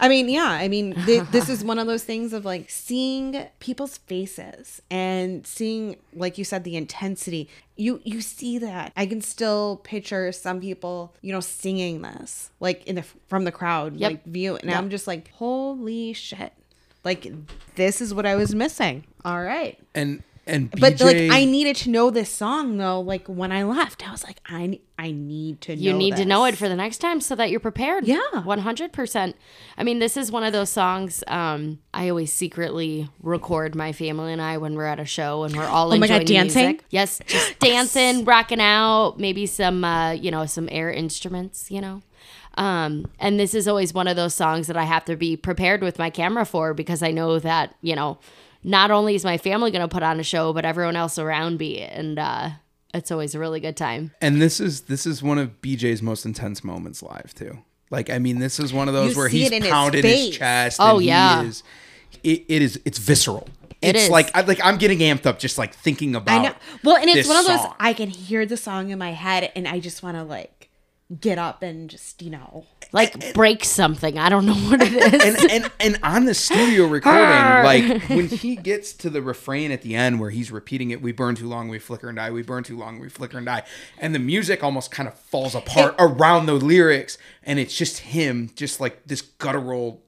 I mean, yeah. I mean, th- this is one of those things of like seeing people's faces and seeing, like you said, the intensity. You you see that. I can still picture some people, you know, singing this like in the from the crowd, Yep. like view, and I'm just like, holy shit! Like this is what I was missing. All right. And and BJ, But like I needed to know this song though. Like when I left, I was like, I I need to know. you need to know it for the next time so that you're prepared. Yeah. 100%. I mean, this is one of those songs um, I always secretly record my family and I when we're at a show and we're all Oh my God, dancing? music. Yes, just dancing, rocking out, maybe some, uh, you know, some air instruments, you know. Um, and this is always one of those songs that I have to be prepared with my camera for because I know that, you know, not only is my family going to put on a show, but everyone else around me. And uh, it's always a really good time. and this is this is one of BJ's most intense moments live too. Like I mean, this is one of those You where he's it in his pounding his, chest. Oh, and he yeah. is, it, it is it's visceral. It it's is. like I like I'm getting amped up just like thinking about. I know. Well, and it's one of those song. I can hear the song in my head and I just want to like get up and just, you know. Like break something. I don't know what it is. and, and and on the studio recording, like when he gets to the refrain at the end where he's repeating it, "We burn too long, we flicker and die. We burn too long, we flicker and die," and the music almost kind of falls apart around the lyrics, and it's just him, just like this guttural, like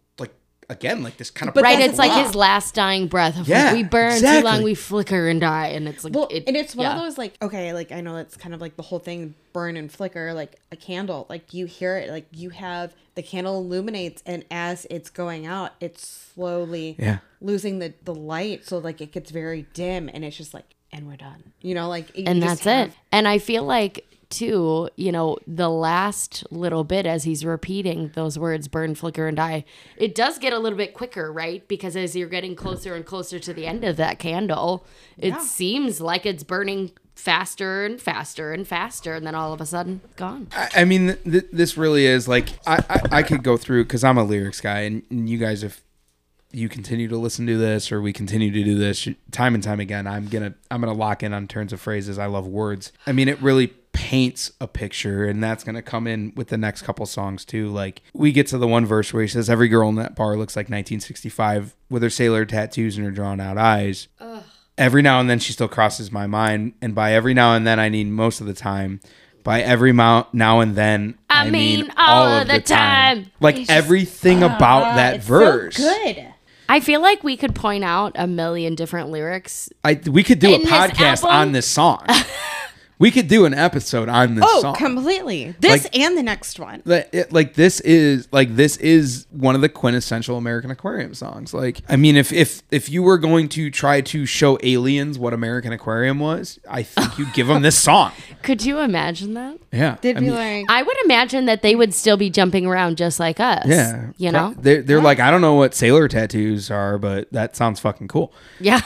again, like this kind of But right, it's like his last dying breath. Of Yeah, like, we burn too long, we flicker and die, and it's like, Well, it- and it's one yeah. of those like, okay, like I know it's kind of like the whole thing burn and flicker, like a candle. Like you hear it, like you have the candle illuminates, and as it's going out, it's slowly Yeah. losing the, the light. So like it gets very dim, and it's just like, and we're done. You know, like, and that's have- it. And I feel like too, you know, the last little bit as he's repeating those words, burn, flicker, and die, it does get a little bit quicker, right? Because as you're getting closer and closer to the end of that candle, it Yeah. seems like it's burning faster and faster and faster, and then all of a sudden, gone. I, I mean, th- th- this really is like I, I, I could go through because I'm a lyrics guy, and, and you guys, if you continue to listen to this or we continue to do this time and time again, I'm gonna I'm gonna lock in on turns of phrases. I love words. I mean, it really paints a picture, and that's gonna come in with the next couple songs too. Like we get to the one verse where he says, "Every girl in that bar looks like 1965 with her sailor tattoos and her drawn out eyes." every now and then she still crosses my mind and by every now and then i need most of the time by every mo- now and then I mean all of the time. like everything about that Ah, It's verse So good. I feel like we could point out a million different lyrics I, we could do a In this podcast album? on this song We could do an episode on this Oh, song. completely. This Like- and the next one. That- it- like this is like this is one of the quintessential American Aquarium songs. Like I mean, if if if you were going to try to show aliens what American Aquarium was, I think you'd give them this song. Could you imagine that? Yeah, They'd I be mean, like, I would imagine that they would still be jumping around just like us. yeah, You know? they're they're like I don't know what sailor tattoos are, but that sounds fucking cool. Yeah.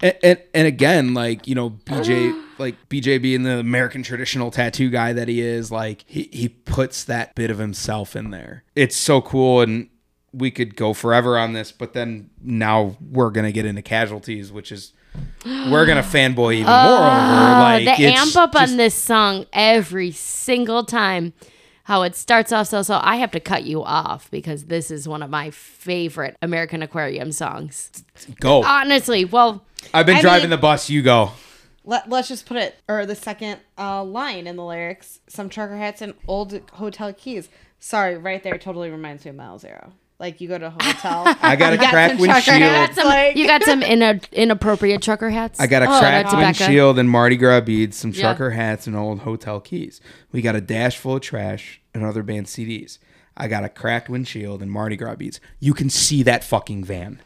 And, and, and again, like you know, BJ, like BJ being the American traditional tattoo guy that he is, like he he puts that bit of himself in there. It's so cool, and we could go forever on this, but then now we're gonna get into casualties, which is we're gonna fanboy even more over. Like Uh, the it's amp up just- on this song every single time. How it starts off so so. I have to cut you off because this is one of my favorite American Aquarium songs. Go. Honestly, well, I've been I driving mean- the bus. You go. Let, let's just put it, or the second uh, line in the lyrics some trucker hats and old hotel keys. Sorry, right there totally reminds me of Mile Zero. Like you go to a hotel. I got a you got cracked some trucker windshield. some, like- you got some in inappropriate trucker hats. I got a Oh, cracked that's Becca. windshield and Mardi Gras beads, some Yeah. trucker hats, and old hotel keys. We got a dash full of trash and other band CDs. I got a cracked windshield and Mardi Gras beads. You can see that fucking van.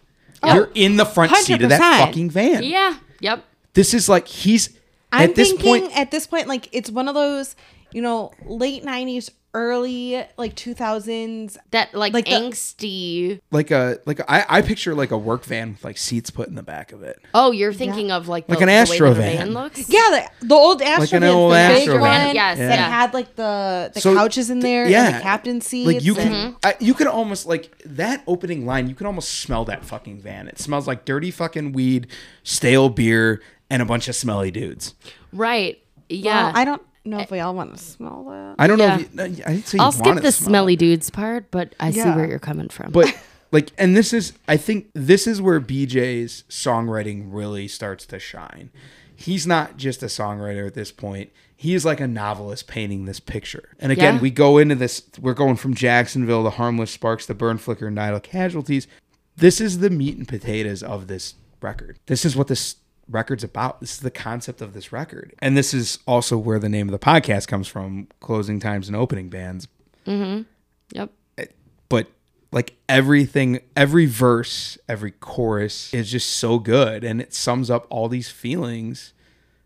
You're in the front seat of that fucking van. Yeah. Yep. This is like he's I'm at this thinking point. at this point, like it's one of those, you know, late '90s, early like 2000s. That like, Like the- angsty. Like a like I, I picture like a work van with like seats put in the back of it. Oh, you're thinking of like the, Like an the Astro way van. van looks. Yeah, the, the old Astro Like an vans, old the big van. one Yes, that yeah. had like the the So, couches in there, yeah. and the captain seats. Like you can, and- I, you can almost like that opening line. You can almost smell that fucking van. It smells like dirty fucking weed, stale beer, and a bunch of smelly dudes. Right. Yeah. Well, I don't know if eh, we all want to smell that. I don't know. If you, I didn't say I'll skip wanna the smell smelly dudes part, but I see Yeah. where you're coming from. but like and this is i think this is where bj's songwriting really starts to shine he's not just a songwriter at this point he is like a novelist painting this picture and again Yeah. we go into this we're going from jacksonville the harmless sparks the burn flicker and idle casualties this is the meat and potatoes of this record this is what this record's about this is the concept of this record and this is also where the name of the podcast comes from closing times and opening bands Mm-hmm. yep. but like everything every verse every chorus is just so good and it sums up all these feelings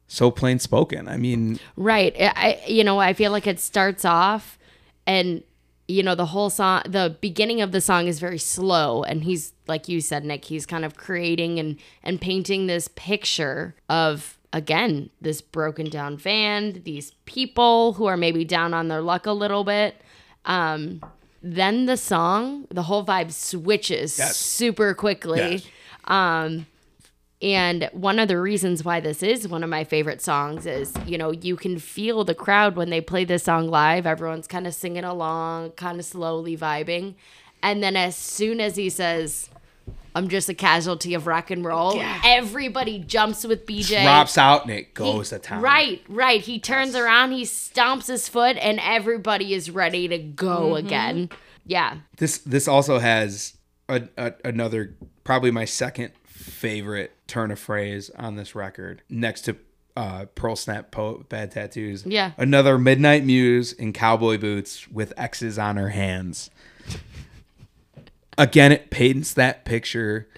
so plain spoken i mean Right. I, I- you know, I feel like it starts off and you know, the whole song the beginning of the song is very slow and he's like you said, Nick, he's kind of creating and and painting this picture of again, this broken down van, these people who are maybe down on their luck a little bit. Um then the song, the whole vibe switches Yes. super quickly. Yes. Um and one of the reasons why this is one of my favorite songs is, you know, you can feel the crowd when they play this song live. Everyone's kind of singing along, kind of slowly vibing. And then as soon as he says, I'm just a casualty of rock and roll, everybody jumps with BJ. drops out and it He- goes to town Right, right. He turns around, he stomps his foot, and everybody is ready to go mm-hmm. again. Yeah. this this also has a, a, another probably my second favorite turn of phrase on this record next to uh, Pearl Snap Poet Bad Tattoos. Yeah. Another Midnight Muse in cowboy boots with X's on her hands. Again, it paints that picture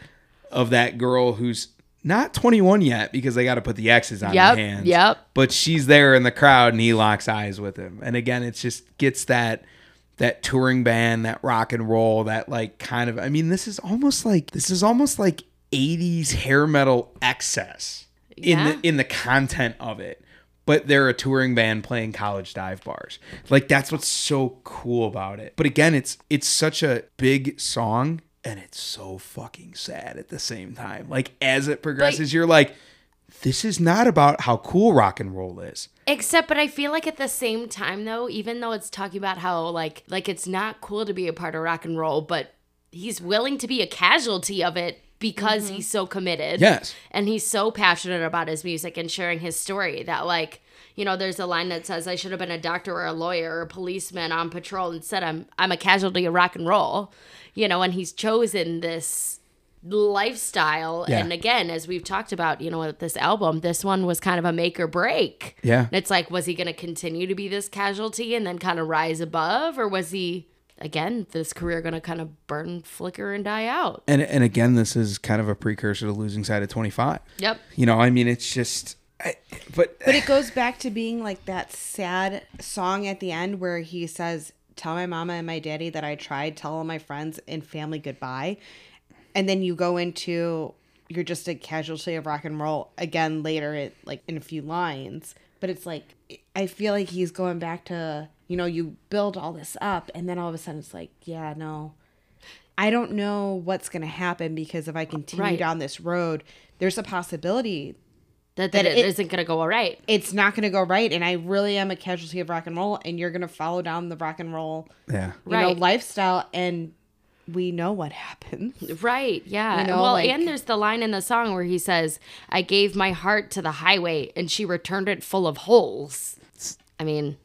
of that girl who's not 21 yet because they got to put the X's on Yep, her hands. yep. But she's there in the crowd and he locks eyes with him. And again, it just gets that that touring band, that rock and roll, that like kind of I mean, this is almost like this is almost like 80s hair metal excess in the in the content of it. But they're a touring band playing college dive bars. Like that's what's so cool about it. But again, it's it's such a big song and it's so fucking sad at the same time. Like as it progresses, you're like this is not about how cool rock and roll is. Except, but I feel like at the same time, though, even though it's talking about how like like it's not cool to be a part of rock and roll, but he's willing to be a casualty of it because mm-hmm. he's so committed. Yes. and he's so passionate about his music and sharing his story that like you know there's a line that says i should have been a doctor or a lawyer or a policeman on patrol instead i'm i'm a casualty of rock and roll you know and he's chosen this lifestyle. Yeah. And again, as we've talked about, you know, with this album, this one was kind of a make or break. Yeah. And it's like, was he going to continue to be this casualty and then kind of rise above? Or was he, again, this career going to kind of burn, flicker, and die out? And and again, this is kind of a precursor to losing side of 25. Yep. You know, I mean, it's just, I, but But it uh, goes back to being like that sad song at the end where he says, Tell my mama and my daddy that I tried, tell all my friends and family goodbye. And then you go into you're just a casualty of rock and roll again later it like in a few lines. But it's like I feel like he's going back to you know, you build all this up and then all of a sudden it's like, yeah, no. I don't know what's gonna happen because if I continue Right. down this road, there's a possibility That, That that, it- it isn't going to go all right. it's not going to go right and i really am a casualty of rock and roll and you're going to follow down the rock and roll yeah. you know Right. lifestyle and we know what happens Right. Yeah. You know, well, like- and there's the line in the song where he says, I gave my heart to the highway and she returned it full of holes. I mean,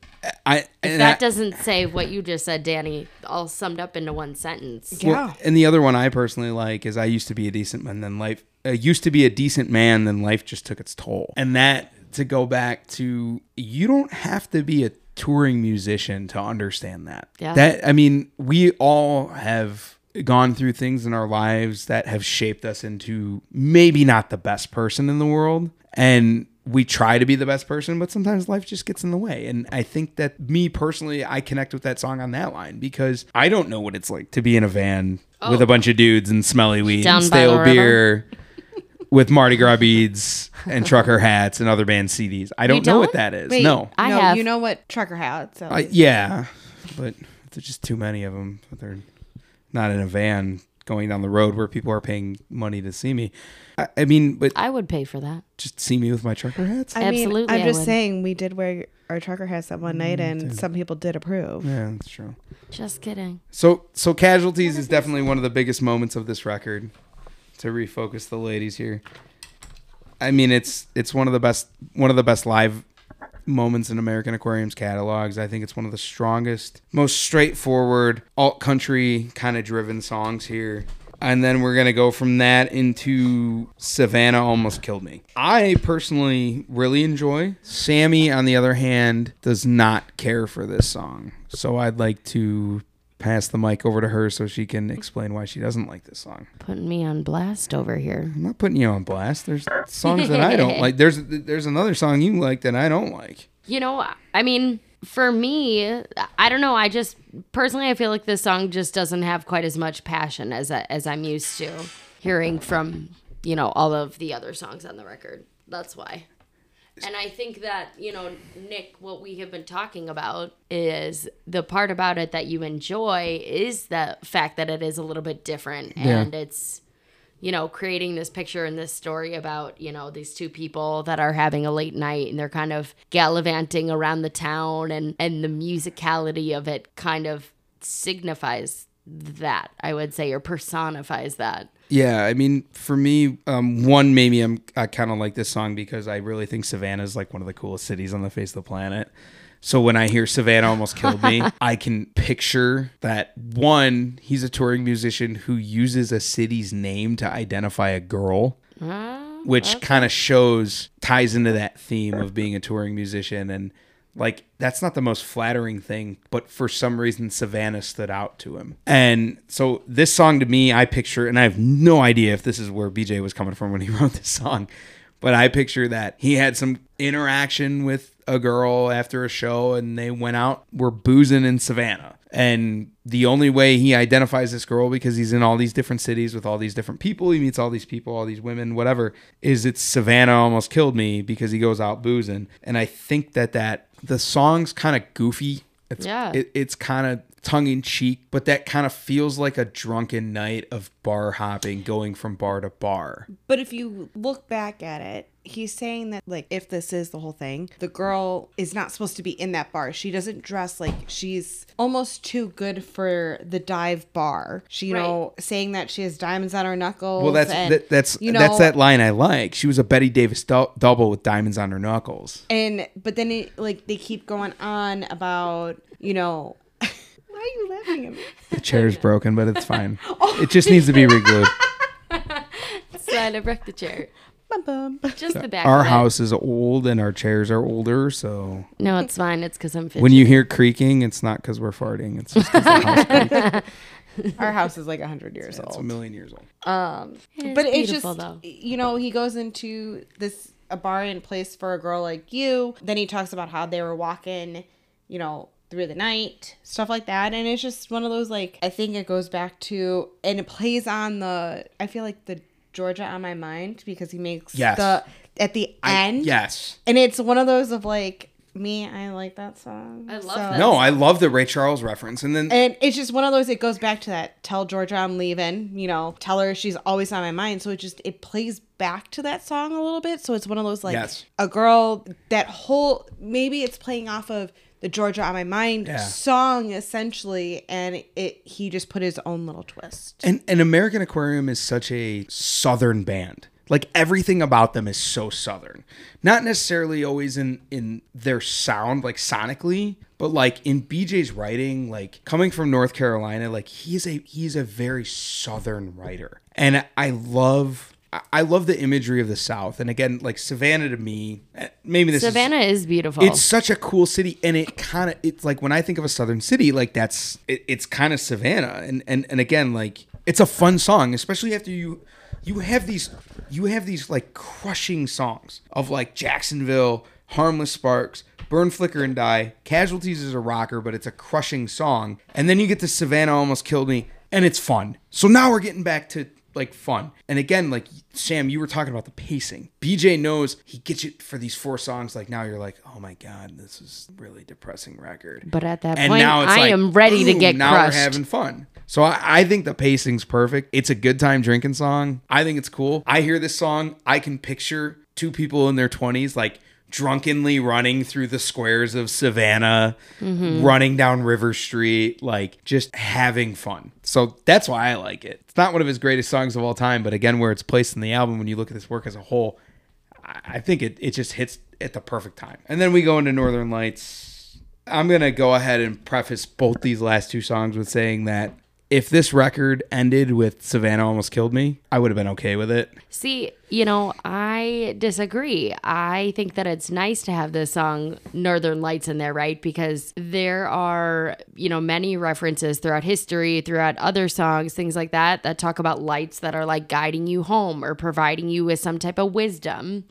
I, if that I- doesn't say what you just said, Danny, all summed up into one sentence. yeah Well, and the other one I personally like is I used to be a decent man, then life uh, used to be a decent man, then life just took its toll. And that to go back to you don't have to be a touring musician to understand that. Yeah. That I mean, we all have gone through things in our lives that have shaped us into maybe not the best person in the world and we try to be the best person but sometimes life just gets in the way. And i think that me personally i connect with that song on that line because i don't know what it's like to be in a van with a oh. bunch of dudes and smelly weed Down and stale beer with mardi gras beads and trucker hats and other band cds i don't, know what that is. Wait, no. I no, have. you know what trucker hats so I, yeah, but there's just too many of them. But they're not in a van going down the road where people are paying money to see me. I, I mean, but I would pay for that. just see me with my trucker hats. I mean, Absolutely, i'm I just would. saying we did wear our trucker hats that one mm, night and some people did approve yeah, that's true. Just kidding. So, so casualties is definitely one of the biggest moments of this record. To refocus the ladies here, I mean, it's it's one of the best one of the best live moments in American Aquarium's catalogs. I think it's one of the strongest, most straightforward alt country kind of driven songs here. And then we're gonna go from that into Savannah almost killed me. I personally really enjoy. Sammy, on the other hand, does not care for this song. So I'd like to pass the mic over to her so she can mm-hmm. explain why she doesn't like this song. Putting me on blast over here. I'm not putting you on blast. There's songs that I don't like. There's there's another song you like that I don't like. You know, I mean, for me, I don't know. I just personally, I feel like this song just doesn't have quite as much passion as I, as I'm used to hearing from you know all of the other songs on the record. That's why. And I think that you know, Nick, what we have been talking about is the part about it that you enjoy is the fact that it is a little bit different and it's you know, creating this picture and this story about, you know, these two people that are having a late night and they're kind of gallivanting around the town and and the musicality of it kind of signifies that, I would say, or personifies that. Yeah, I mean, for me, um, one maybe I'm I kind of like this song because I really think Savannah is like one of the coolest cities on the face of the planet. So when I hear Savannah almost killed me, I can picture that one, he's a touring musician who uses a city's name to identify a girl, which kind of shows ties into that theme of being a touring musician and like that's not the most flattering thing, but for some reason Savannah stood out to him. And so this song to me, I picture, and I have no idea if this is where BJ was coming from when he wrote this song, but I picture that he had some interaction with a girl after a show and they went out, were boozing in Savannah. And the only way he identifies this girl because he's in all these different cities with all these different people, he meets all these people, all these women, whatever, is it's Savannah almost killed me because he goes out boozing. And I think that that the song's kind of goofy. It's, Yeah. It, it's kind of tongue in cheek, but that kind of feels like a drunken night of bar hopping, going from bar to bar. But if you look back at it, he's saying that like if this is the whole thing, the girl is not supposed to be in that bar. She doesn't dress like she's almost too good for the dive bar. She, you know, saying that she has diamonds on her knuckles. Well, that's and, that, that's you know, that's that line I like. She was a Bette Davis dou- double with diamonds on her knuckles. And but then it, like they keep going on about you know. Why are you laughing at me? The chair's broken, but it's fine. Oh, it just needs to be reglued. so I broke the chair. Bum, bum. Just the back. Our of house is old and our chairs are older, so No, it's fine. It's because I'm fidgety. when you hear creaking, it's not because we're farting. It's just because the house creaks. Our house is like 100 years old. It's a million years old. Um, It's but it's just, though. you know, he goes into this a bar and place for a girl like you. Then he talks about how they were walking, you know, through the night, stuff like that. And it's just one of those like I think it goes back to and it plays on the I feel like the Georgia on my mind because he makes Yes. the at the I- end. yes. And it's one of those of like me, I like that song. I love So- that. No, I love the Ray Charles reference, and then And it's just one of those. It goes back to that. Tell Georgia I'm leaving. You know, tell her she's always on my mind. So it just it plays back to that song a little bit. So it's one of those like Yes. a girl that whole maybe it's playing off of the Georgia on my mind Yeah. song essentially, and it he just put his own little twist. And and American Aquarium is such a southern band. Like everything about them is so southern. Not necessarily always in in their sound like sonically, but like in BJ's writing, like coming from North Carolina, like he's a he's a very southern writer. And I love I- love the imagery of the South. And again, like Savannah to me, eh, maybe this is Savannah is beautiful. it's such a cool city and it kind of it's like when i think of a southern city like that's it, it's kind of savannah and, and and again like it's a fun song especially after you you have these you have these like crushing songs of like jacksonville harmless sparks burn flicker and die casualties is a rocker but it's a crushing song and then you get to savannah almost killed me and it's fun so now we're getting back to like fun. And again, like Sam, you were talking about the pacing. BJ knows he gets you for these four songs. Like now you're like, oh my god, this is a really depressing record. But at that And point, now I like, am ready to get now crushed. we're having fun. So I, I think the pacing's perfect. It's a good time drinking song. I think it's cool. I hear this song, I can picture two people in their twenties like drunkenly running through the squares of Savannah, Mm-hmm. running down River Street, like just having fun. So that's why I like it. It's not one of his greatest songs of all time, but again, where it's placed in the album, when you look at this work as a whole, I think it, it just hits at the perfect time. And then we go into Northern Lights. I'm going to go ahead and preface both these last two songs with saying that if this record ended with Savannah Almost Killed Me, I would have been okay with it. See, you know, I disagree. I think that it's nice to have this song Northern Lights in there, right? Because there are, you know, many references throughout history, throughout other songs, things like that, that talk about lights that are like guiding you home or providing you with some type of wisdom.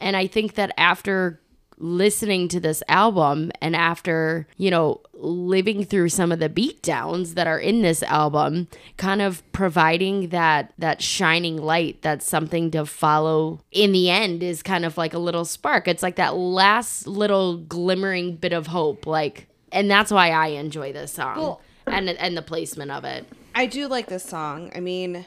And I think that after listening to this album and after, you know, living through some of the beatdowns that are in this album, kind of providing that that shining light that's something to follow in the end is kind of like a little spark. It's like that last little glimmering bit of hope like and that's why I enjoy this song. Well- and and the placement of it. I do like this song. I mean,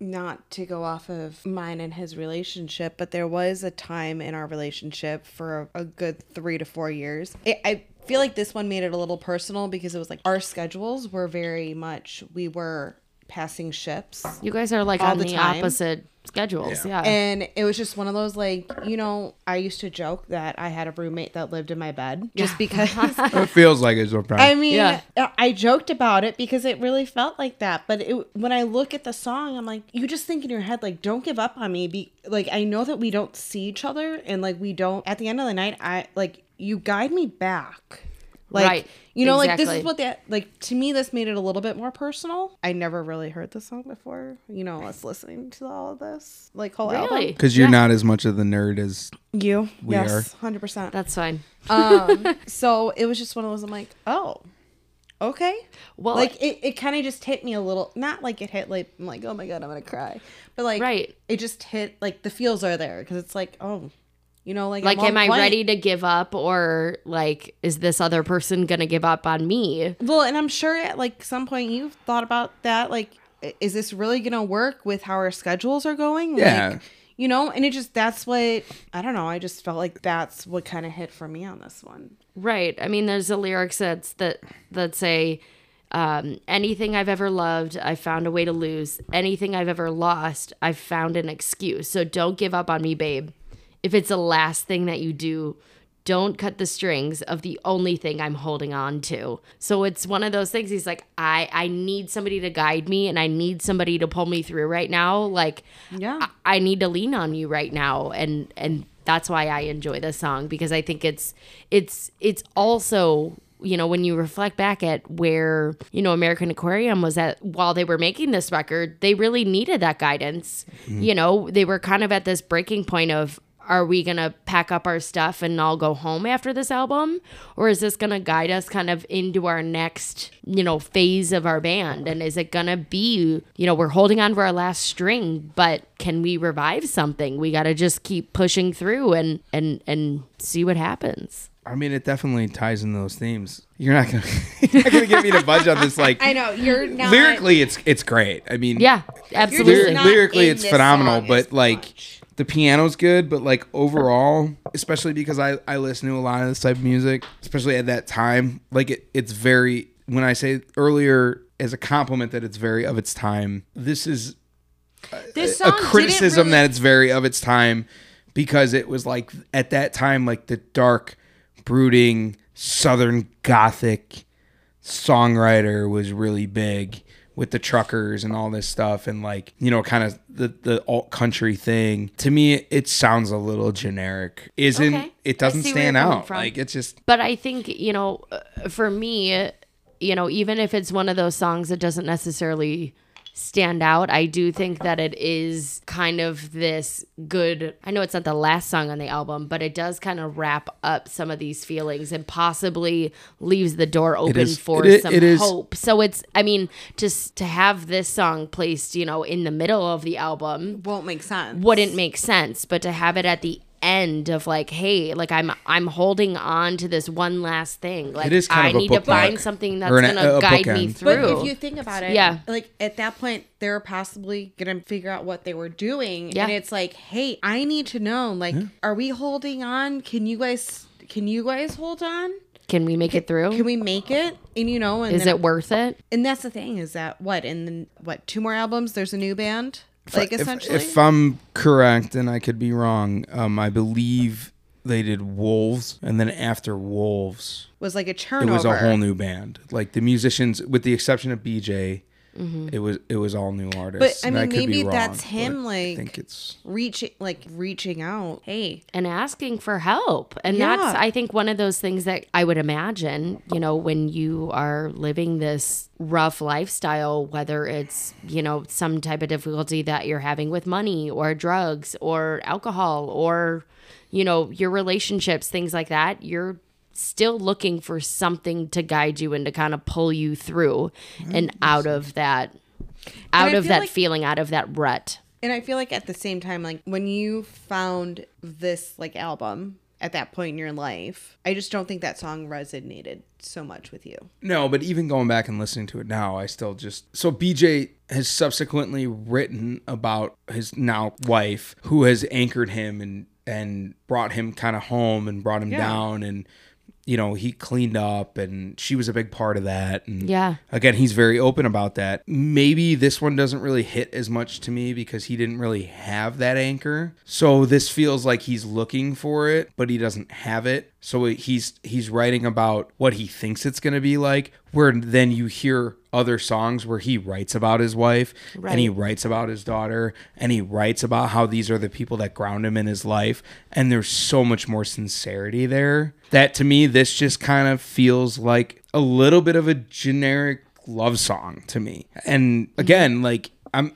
not to go off of mine and his relationship, but there was a time in our relationship for a, good three to four years. It, I feel like this one made it a little personal because it was like our schedules were very much, we were passing ships. You guys are like All on the the, opposite schedules. Yeah. And it was just one of those like, you know, I used to joke that I had a roommate that lived in my bed just because It feels like it sometimes. I mean, Yeah. I joked about it because it really felt like that. But it, when I look at the song, I'm like, you just think in your head, like, don't give up on me. Be like, I know that we don't see each other, and like, we don't. At the end of the night, I like you guide me back. Like, Right. you know, like this is what that like to me. This made it a little bit more personal. I never really heard the song before. You know, us listening to all of this, like whole really? album. Because you're Yeah. not as much of the nerd as You, We yes, hundred percent. That's fine. Um, so it was just one of those. I'm like, oh, okay. Well, like it, it kind of just hit me a little. Not like it hit like I'm like, oh my god, I'm gonna cry. But like, Right. It just hit like the feels are there because it's like, oh, you know, like like I'm on i point. ready to give up or like is this other person gonna give up on me Well, and I'm sure at like some point you've thought about that. Like, is this really gonna work with how our schedules are going? Yeah. Like, you know, and it just that's what I don't know. I just felt like that's what kind of hit for me on this one. right i mean there's a lyrics that's that that say um, anything I've ever loved, I found a way to lose. Anything I've ever lost, I've found an excuse. So don't give up on me, babe. If it's the last thing that you do, don't cut the strings of the only thing I'm holding on to. So it's one of those things. He's like, I I need somebody to guide me, and I need somebody to pull me through right now. Like, Yeah. I, I need to lean on you right now, and and that's why I enjoy this song because I think it's it's it's also you know when you reflect back at where you know American Aquarium was at while they were making this record they really needed that guidance mm-hmm. you know they were kind of at this breaking point of are we going to pack up our stuff and all go home after this album or is this going to guide us kind of into our next you know phase of our band and is it going to be you know we're holding on to our last string but can we revive something we got to just keep pushing through and and and see what happens I mean, it definitely ties in those themes. You're not gonna, you're not gonna get me to budge on this. Like I know you're not lyrically, it's it's great. I mean, yeah absolutely just lyrically, it's phenomenal. But like, much. The piano's good. But like overall, especially because I I listen to a lot of this type of music, especially at that time. Like it, it's very. When I say earlier as a compliment that it's very of its time, this is this a didn't criticism really- that it's very of its time because it was like at that time like the dark brooding southern gothic songwriter was really big with the truckers and all this stuff and like you know kind of the the alt country thing. To me it sounds a little generic. Isn't Okay. it doesn't stand out. like it's just But I think, you know, uh, for me, you know, even if it's one of those songs that doesn't necessarily stand out, I do think that it is kind of this good. I know it's not the last song on the album, but it does kind of wrap up some of these feelings and possibly leaves the door open is- for it some it is- hope. So it's, I mean, just to have this song placed, you know, in the middle of the album won't make sense. wouldn't make sense but to have it at the end of like hey like i'm i'm holding on to this one last thing like It is kind i of a need to find something that's an- gonna a guide me through But if you think about it, Yeah. like at that point, they're possibly gonna figure out what they were doing, Yeah. and it's like, hey, I need to know, like, are we holding on? Can you guys, can you guys hold on? can we make it through Can we make it? And you know, and is then- it worth it And that's the thing is that what in the, what two more albums? There's a new band, like if, essentially. if I'm correct and I could be wrong um I believe they did Wolves and then after Wolves was like a turnover. it was a whole new band. Like the musicians, with the exception of BJ, Mm-hmm. it was it was all new artists. But, I And mean, could be maybe wrong, that's him, like- I think it's reaching like reaching out. Hey, and asking for help and Yeah. that's i think one of those things that i would imagine you know when you are living this rough lifestyle whether it's you know some type of difficulty that you're having with money or drugs or alcohol or you know your relationships things like that you're still looking for something to guide you and to kind of pull you through and mm. out of that out I of feel that like- feeling out of that rut And I feel like at the same time, like when you found this like album at that point in your life, I just don't think that song resonated so much with you. no. But even going back and listening to it now, I still just so BJ has subsequently written about his now wife who has anchored him and and brought him kind of home and brought him Yeah. down and you know he cleaned up and she was a big part of that. And Yeah. again he's very open about that. Maybe this one doesn't really hit as much to me because he didn't really have that anchor. So this feels like he's looking for it but he doesn't have it so he's he's writing about what he thinks it's going to be like where then you hear other songs where he writes about his wife and he writes about his daughter and he writes about how these are the people that ground him in his life and there's so much more sincerity there that to me this just kind of feels like a little bit of a generic love song to me. And again like i'm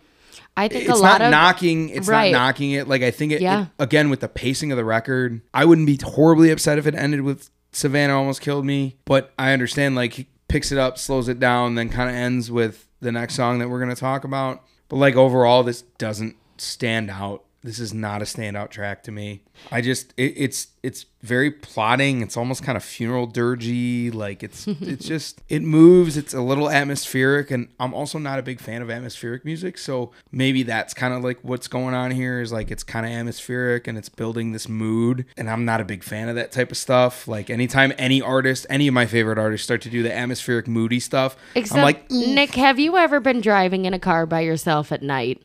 I think it's a lot not of knocking it's Right. not knocking it like i think it, Yeah. it- again with the pacing of the record i wouldn't be horribly upset if it ended with savannah almost killed me but i understand like he picks it up slows it down then kind of ends with the next song that we're going to talk about but like overall this doesn't stand out this is not a standout track to me. I just it, it's it's very plotting it's almost kind of funeral dirgy. Like it's it's just it moves. It's a little atmospheric. And i'm also not a big fan of atmospheric music. So maybe that's kind of like what's going on here is like it's kind of atmospheric and it's building this mood. And i'm not a big fan of that type of stuff. Like anytime any artist any of my favorite artists start to do the atmospheric moody stuff Except, i'm like Nick, have you ever been driving in a car by yourself at night?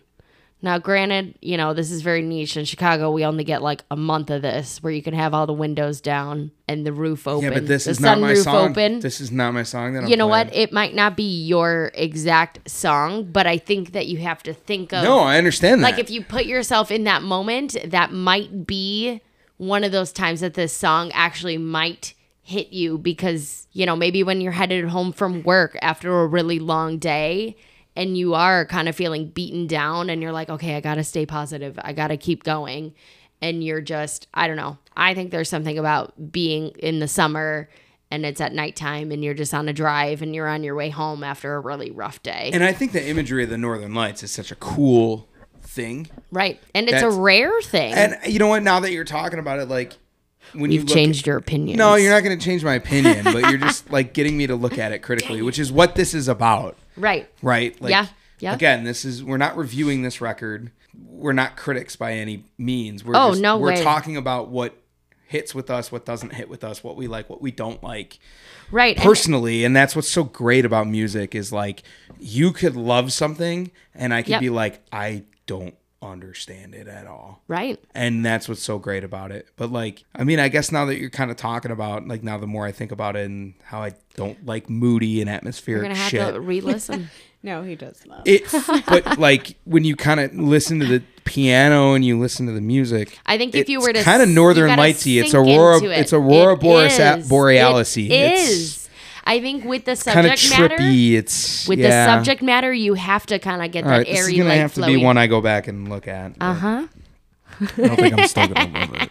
Now, granted, you know, this is very niche. In Chicago, we only get like a month of this where you can have all the windows down and the roof open. Yeah, but this the is not my sunroof song. open. This is not my song that I'm you know playing. what? It might not be your exact song, but I think that you have to think of No, I understand that. like if you put yourself in that moment, that might be one of those times that this song actually might hit you because, you know, maybe when you're headed home from work after a really long day and you are kind of feeling beaten down and you're like, okay, I got to stay positive. I got to keep going. And you're just, I don't know. I think there's something about being in the summer and it's at nighttime and you're just on a drive and you're on your way home after a really rough day. and I think the imagery of the Northern Lights is such a cool thing. right. And it's a rare thing. And you know what? Now that you're talking about it, like when you You've look changed your opinion. No, you're not going to change my opinion, but you're just like getting me to look at it critically, which is what this is about, Right. right? Like, Yeah, yeah. Again, this is we're not reviewing this record. We're not critics by any means. We're Oh, just, no We're way. talking about what hits with us, what doesn't hit with us, what we like, what we don't like Right. and- personally and that's what's so great about music is like you could love something and i could Yep. be like i don't understand it at all right. and that's what's so great about it but like i mean i guess now that you're kind of talking about like now the more i think about it and how i don't like moody and We're atmospheric gonna have shit to re-listen. No, he does not. it but like when you kind of listen to the piano and you listen to the music I think if you were to kind of northern lightsy it's aurora it. it's aurora It boreas is. borealis It it's is. I think with the kind of subject matter, trippy it's with yeah. the subject matter, you have to kind of get All that right, this is airy, gonna like have to flowy. be one I go back and look at. Uh huh. I don't think I'm still gonna love it.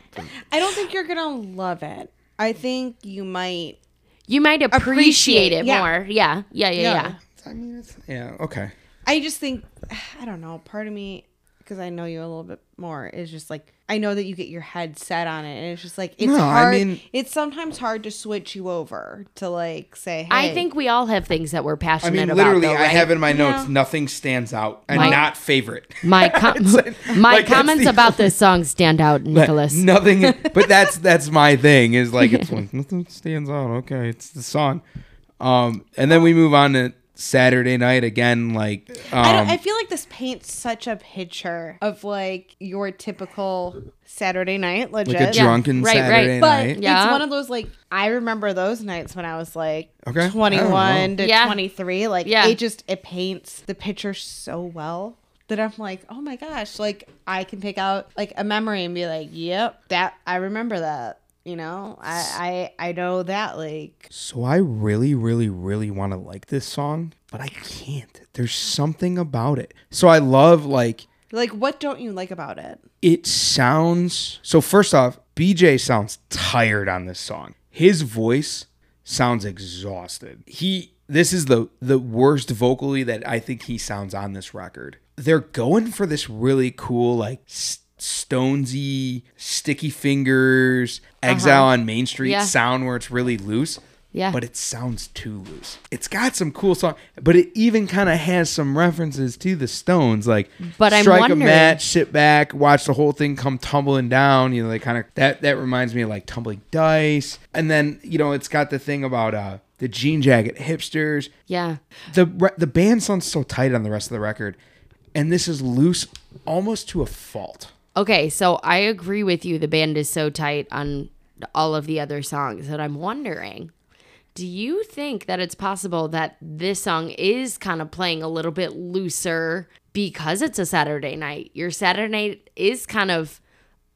I don't think you're gonna love it. I think you might. You might appreciate, Appreciate, it yeah. more. Yeah. Yeah. Yeah. Yeah. I mean, it's, yeah, okay. I just think I don't know. Part of me, because I know you a little bit more, is just like I know that you get your head set on it, and it's just like it's No, I hard. mean- it's sometimes hard to switch you over to like say, hey, I think we all have things that we're passionate I passionate mean, about. literally, though, I right? have in my notes Yeah. nothing stands out and My- not favorite. my com- It's- my like, comments the- about this song stand out, Nicholas. Nothing, but that's that's my thing. Is like it's like nothing stands out. Okay, it's the song. Um, and then we move on to Saturday night again. Like, I, um, don't, I feel like this paints such a picture of like your typical Saturday night, legit. like a drunken right, right. Saturday But night. Yeah. it's one of those like I remember those nights when I was like Okay. 21 to Yeah. 23 like Yeah. it just it paints the picture so well that I'm like oh my gosh like I can pick out like a memory and be like yep that I remember that you know? I I I know that like So I really, really, really want to like this song, but I can't. There's something about it. So I love like like what don't you like about it? It sounds so first off bj sounds tired on this song. His voice sounds exhausted. He this is the the worst vocally that i think he sounds on this record. They're going for this really cool like s- stonesy sticky fingers exile on main street Yeah. sound where it's really loose Yeah. but it sounds too loose. It's got some cool song, but it even kind of has some references to the Stones, like But I'm strike wondering- a match, sit back, watch the whole thing come tumbling down. You know, they kind of that that reminds me of like tumbling dice, and then you know it's got the thing about uh the jean jacket hipsters. yeah. The re- the band sounds so tight on the rest of the record, and this is loose almost to a fault. Okay, so I agree with you. The band is so tight on all of the other songs that I'm wondering do you think that it's possible that this song is kind of playing a little bit looser because it's a Saturday night? Your Saturday night is kind of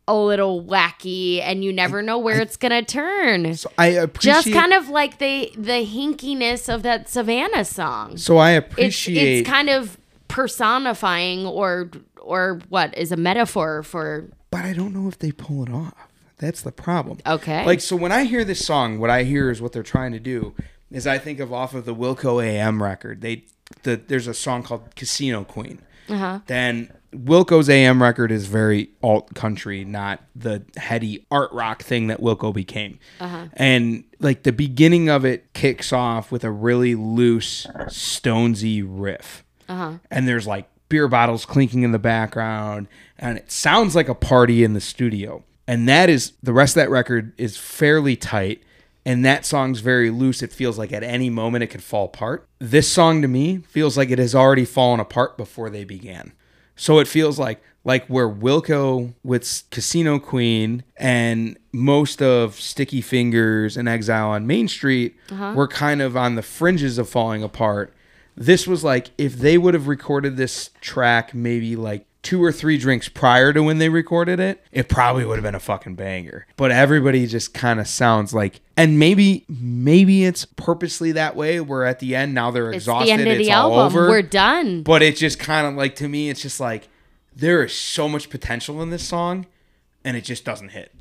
a little wacky and you never know where it's going to turn. So I appreciate. Just kind of like the the hinkiness of that Savannah song. So I It's appreciate. it's kind of personifying or or what is a metaphor for but I don't know if they pull it off. That's the problem. Okay. Like so when I hear this song, what I hear is what they're trying to do is I think of off of the Wilco AM record. They the there's a song called Casino Queen. Uh-huh. Then Wilco's AM record is very alt country, not the heady art rock thing that Wilco became. Uh-huh. And like the beginning of it kicks off with a really loose Stonesy riff. Uh-huh. And there's like beer bottles clinking in the background, and it sounds like a party in the studio. And that is the rest of that record is fairly tight. And that song's very loose. It feels like at any moment it could fall apart. This song to me feels like it has already fallen apart before they began. So it feels like like where Wilco with Casino Queen and most of Sticky Fingers and Exile on Main Street uh-huh. were kind of on the fringes of falling apart. This was like if they would have recorded this track maybe like two or three drinks prior to when they recorded it, it probably would have been a fucking banger. But everybody just kind of sounds like and maybe maybe it's purposely that way where at the end now they're It's exhausted the end of it's the album. over We're done. but it just kind of like to me it's just like there is so much potential in this song and it just doesn't hit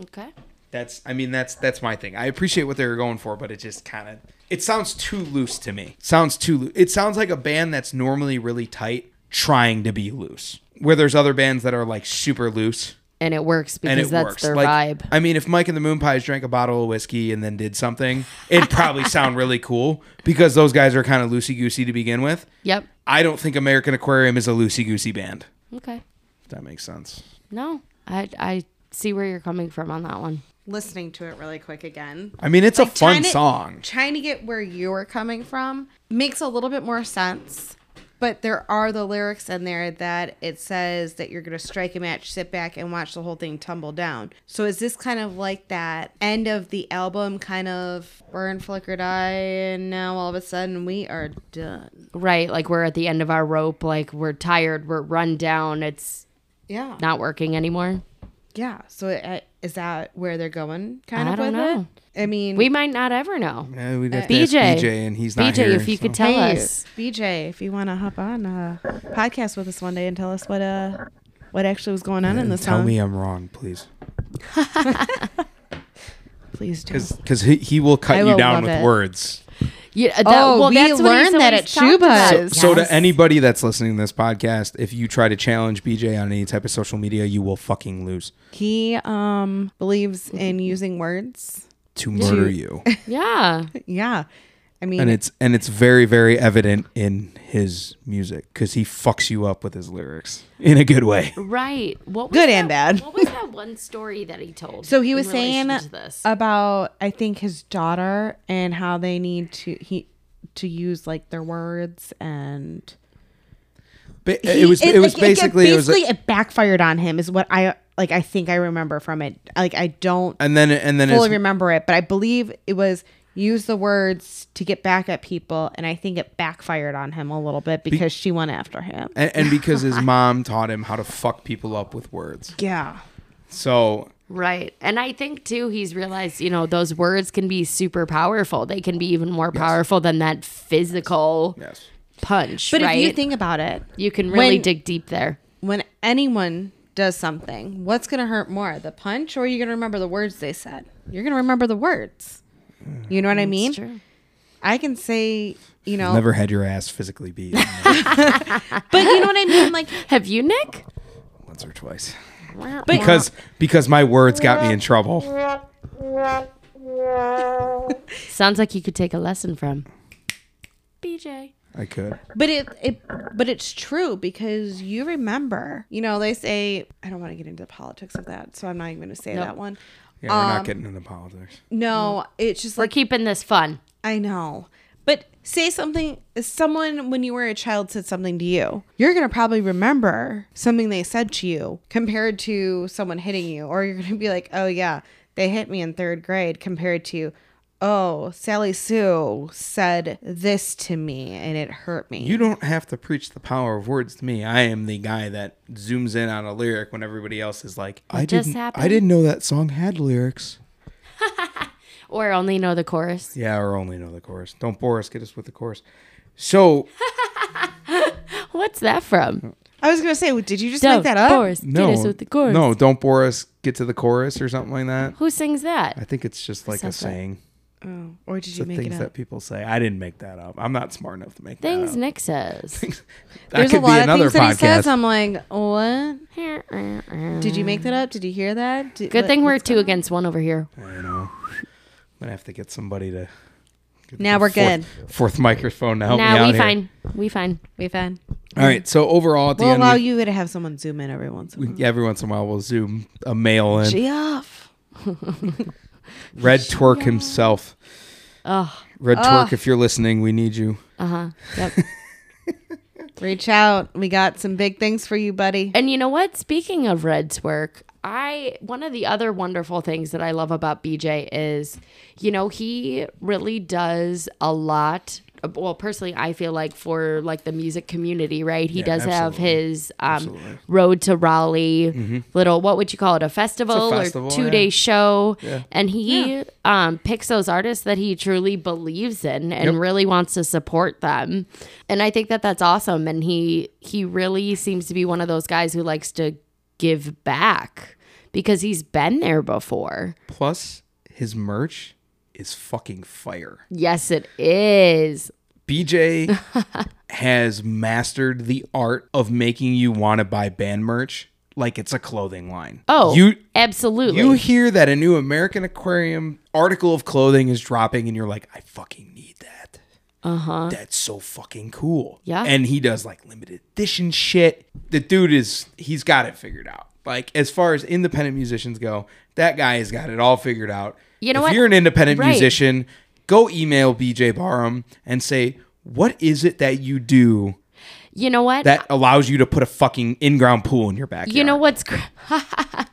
Okay. That's i mean that's that's my thing i appreciate what they were going for but it just kind of it sounds too loose to me sounds too loo- it sounds like a band that's normally really tight trying to be loose where there's other bands that are like super loose And it works because and it that's works their like vibe. i mean if mike and the moonpies drank a bottle of whiskey and then did something it'd probably sound really cool because those guys are kind of loosey goosey to begin with Yep. i don't think american aquarium is a loosey goosey band Okay. if that makes sense No, I I see where you're coming from on that one. Listening to it really quick again. I mean, it's a fun trying to- song. Trying to get where you're coming from makes a little bit more sense. But there are the lyrics in there that it says that you're going to strike a match, sit back, and watch the whole thing tumble down. So is this kind of like that end of the album, kind of burn, flicker, die, and now all of a sudden we are done? Right, like we're at the end of our rope, like we're tired, we're run down, it's Yeah. not working anymore. Yeah. So uh, is that where they're going kind I of don't with know. it? I mean, We might not ever know. Yeah, we'd have to ask BJ, BJ, and he's not BJ, here. if you so- could tell Hey, us. BJ, if you want to hop on a podcast with us one day and tell us what uh what actually was going on in And this tell song, me I'm wrong, please, please do. because he, he will cut I you will down with it. words. Yeah, that, Oh, well, we that's what he's learned that at Chuba. about. Shuba's. So to anybody that's listening to this podcast, if you try to challenge BJ on any type of social media, you will fucking lose He um believes in using words. to murder you, Yeah. Yeah. I mean, and it's and it's very very evident in his music because he fucks you up with his lyrics in a good way. Right. What was Good that- and bad. What was that one story that he told? so he was saying this? about I think his daughter and how they need to he to use like their words and Ba- He- it was it, was like, basically it was basically it backfired on him is what I like I think I remember from it. Like I don't and then and then fully remember it, but I believe it was use the words to get back at people and I think it backfired on him a little bit because she went after him. and, and because his mom taught him how to fuck people up with words. Yeah. So Right. And I think too he's realized, you know, those words can be super powerful. They can be even more powerful than that physical yes. punch. But right? if you think about it, you can really when- dig deep there. when anyone does something, what's going to hurt more, the punch or are you going to remember the words they said? You're going to remember the words. You know what I mm, mean? True. I can say, you know, Never had your ass physically beat but you know what I mean? Like, Have you, Nick? once or twice. but Because because my words got me in trouble. Sounds like you could take a lesson from BJ. I could. But it, it but it's true because you remember, you know, they say I don't want to get into the politics of that, so I'm not even going to say Nope. that one. Yeah, we're Um, not getting into politics. No, it's just We're like keeping this fun. I know. But say something someone when you were a child said something to you. You're going to probably remember something they said to you compared to someone hitting you or you're going to be like, "Oh yeah, they hit me in 3rd grade" compared to Oh, Sally Sue said this to me and it hurt me. You don't have to preach the power of words to me. I am the guy that zooms in on a lyric when everybody else is like, I just didn't happened? I didn't know that song had lyrics. Or only know the chorus. Yeah, or only know the chorus. Don't bore us, get us with the chorus. So What's that from? I was gonna say, did you just Don't make that up? chorus. no, Get us with the chorus. no, don't bore us, get to the chorus or something like that. Who sings that? I think it's just like a Says that? saying. Oh, or did It's you the make it things up? that people say. I didn't make that up. I'm not smart enough to make Things that up. Things Nick says. that There's could a be lot of another things that he says. I'm like, what? Did you make that up? Did you hear that? Did, Good what- thing we're two going against one over here. I know. I'm gonna have to get somebody to. get Now we're fourth- good. Fourth microphone to help me Nah, out we here. fine. We fine. We found. All right. So overall, at the We'll end, allow we, you to have someone zoom in every once in a while. we- every once in a while we'll zoom a male in. Gee off. Red Twerk himself. Oh, Red Ugh. Twerk, if you're listening, we need you. uh huh. Yep. Reach out. We got some big things for you, buddy. And you know what? Speaking of Red's work, I one of the other wonderful things that I love about BJ is, you know, he really does a lot. Well, personally, I feel like for like the music community, right? He Yeah, does have his um, road to Raleigh little what would you call it? A festival, festival, or two day yeah. show, Yeah. and he um, picks those artists that he truly believes in and Yep. really wants to support them. And I think that that's awesome. And he he really seems to be one of those guys who likes to give back because he's been there before. Plus, his merch is fucking fire. Yes, it is. BJ has mastered the art of making you want to buy band merch like it's a clothing line. Oh, you absolutely. you hear that a new American Aquarium article of clothing is dropping, and you're like, I fucking need that. Uh huh. That's so fucking cool. Yeah. And he does like limited edition shit. The dude is he's got it figured out. Like as far as independent musicians go, that guy has got it all figured out. You know if what? you're an independent Right. musician, go email BJ Barham and say, what is it that you do you know what? that allows you to put a fucking in-ground pool in your backyard? you know what's cr-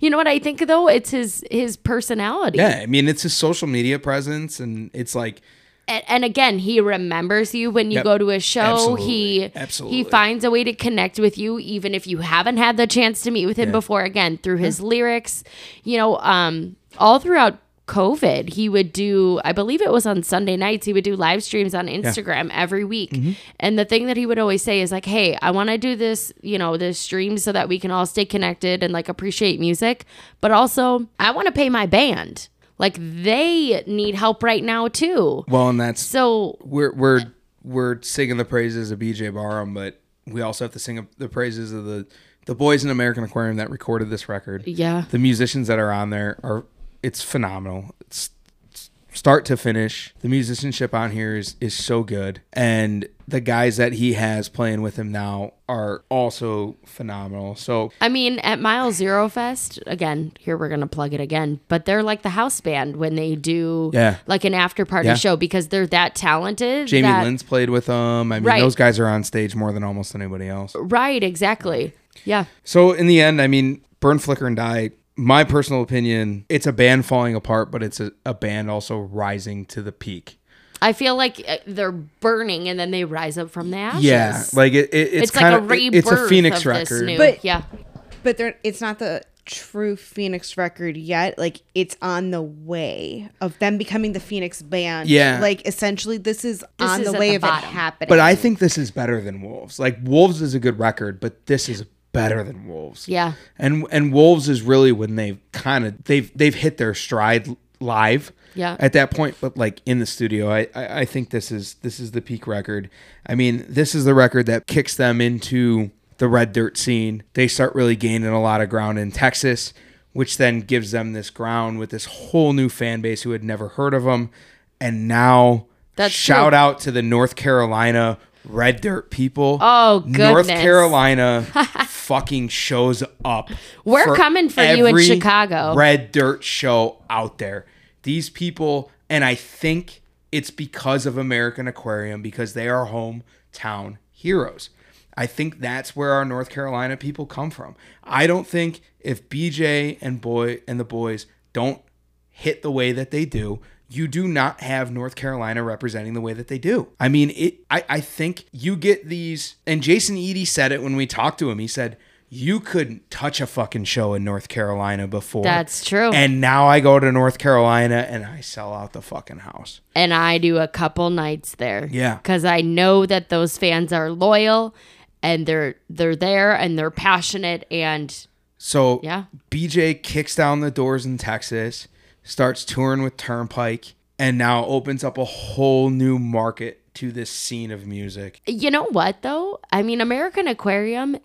You know what I think though? It's his his personality. Yeah, I mean it's his social media presence, and it's like and, and again, he remembers you when you Yep. go to a show. Absolutely. He Absolutely. he finds a way to connect with you, even if you haven't had the chance to meet with him before. Again, through his lyrics, you know, um, all throughout COVID, he would do. I believe it was on Sunday nights. He would do live streams on Instagram every week. Mm-hmm. And the thing that he would always say is like, "Hey, I want to do this, you know, this stream so that we can all stay connected and like appreciate music, but also I want to pay my band." Like they need help right now too. well, and that's So we're we're we're singing the praises of BJ Barham, but we also have to sing the praises of the the boys in American Aquarium that recorded this record. Yeah. the musicians that are on there are it's phenomenal. It's start to finish. The musicianship on here is is so good, and the guys that he has playing with him now are also phenomenal. So I mean, at Mile Zero Fest, again, here we're gonna plug it again, but they're like the house band when they do Yeah. like an after party Yeah. show because they're that talented. Jamie that, Lynn's played with them. I mean, Right. those guys are on stage more than almost anybody else. Right, exactly. Yeah. So in the end, I mean, Burn, Flicker, and Die. My personal opinion, it's a band falling apart, but it's a, a band also rising to the peak. I feel like uh, they're burning and then they rise up from the ashes. Yeah, like it, it it's, it's, like kind a of rebirth. it's a Phoenix of this record. new- But- yeah, But they're, it's not the true Phoenix record yet. Like it's on the way of them becoming the Phoenix band. Yeah. Like essentially, this is on is the way the of bottom. it happening. But I think this is better than Wolves. Like Wolves is a good record, but this is better than Wolves. yeah. And and Wolves is really when they've kind of they've they've hit their stride live. Yeah. At that point, but like in the studio, I, I I think this is this is the peak record. I mean, this is the record that kicks them into the red dirt scene. They start really gaining a lot of ground in Texas, which then gives them this ground with this whole new fan base who had never heard of them. And now That's shout true. out to the North Carolina red dirt people. Oh, goodness. North. Carolina fucking shows up. We're coming for you in Chicago. Red dirt show out there. These people, and I think it's because of American Aquarium because they are hometown heroes. I think that's where our North Carolina people come from. I don't think if BJ and boy and the boys don't hit the way that they do, you do not have North Carolina representing the way that they do. I mean, it I, I think you get these and Jason Eady said it when we talked to him. He said, You couldn't touch a fucking show in North Carolina before. That's true. And now I go to North Carolina and I sell out the fucking house. and I do a couple nights there. Yeah. Because I know that those fans are loyal and they're they're there and they're passionate and So Yeah. BJ kicks down the doors in Texas, starts touring with Turnpike, and now opens up a whole new market to this scene of music. you know what though? I mean American Aquarium,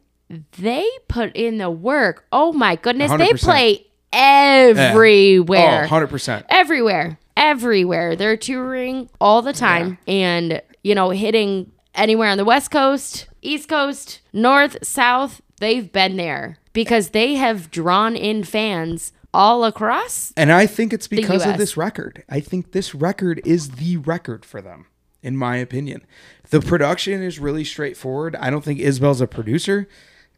they put in the work. Oh my goodness. They 100%. play eh. oh, everywhere. Oh, 100%. everywhere everywhere they're touring all the time and you know hitting anywhere on the west coast east coast north south they've been there because they have drawn in fans all across And I think it's because of this record. I think this record is the record for them. in my opinion. The production is really straightforward. I don't think Isbell's a producer.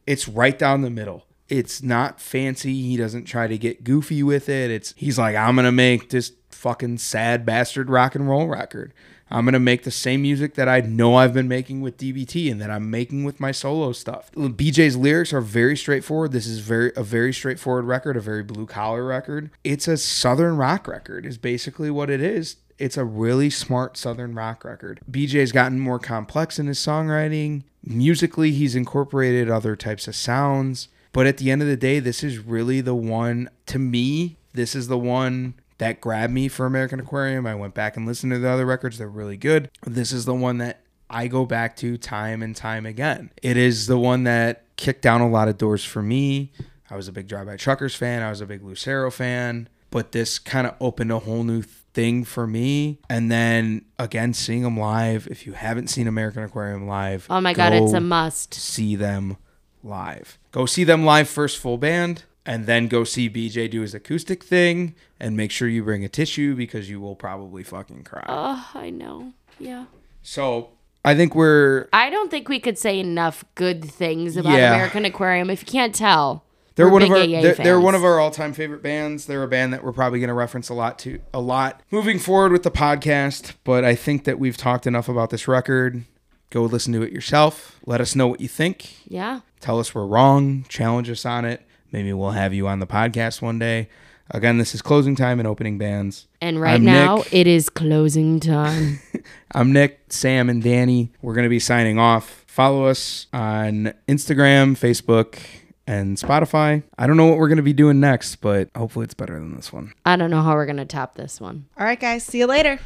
It's right down the middle. It's not fancy. He doesn't try to get goofy with it. It's he's like, I'm gonna make this fucking sad bastard rock and roll record. I'm gonna make the same music that I know I've been making with DBT and that I'm making with my solo stuff. BJ's lyrics are very straightforward. This is very a very straightforward record, a very blue collar record. It's a southern rock record, is basically what it is. It's a really smart southern rock record. BJ's gotten more complex in his songwriting. Musically, he's incorporated other types of sounds. But at the end of the day, this is really the one to me. This is the one that grabbed me for American Aquarium. I went back and listened to the other records, they're really good. This is the one that I go back to time and time again. It is the one that kicked down a lot of doors for me. I was a big Drive By Truckers fan, I was a big Lucero fan, but this kind of opened a whole new thing for me. And then again, seeing them live, if you haven't seen American Aquarium live, Oh my god, it's a must. see them live. Go see them live first full band and then go see BJ do his acoustic thing and make sure you bring a tissue because you will probably fucking cry. Oh, I know. Yeah. so, I think we're I don't think we could say enough good things about Yeah. American Aquarium. If you can't tell, they're one of our AA they're, they're one of our all-time favorite bands. They're a band that we're probably going to reference a lot to a lot moving forward with the podcast, but I think that we've talked enough about this record. Go listen to it yourself. Let us know what you think. Yeah. tell us we're wrong, challenge us on it. Maybe we'll have you on the podcast one day. Again, this is closing time and opening bands. And right I'm now, Nick. it is closing time. I'm Nick, Sam, and Danny. We're going to be signing off. Follow us on Instagram, Facebook, and Spotify. I don't know what we're going to be doing next, but hopefully it's better than this one. I don't know how we're going to top this one. All right, guys. See you later.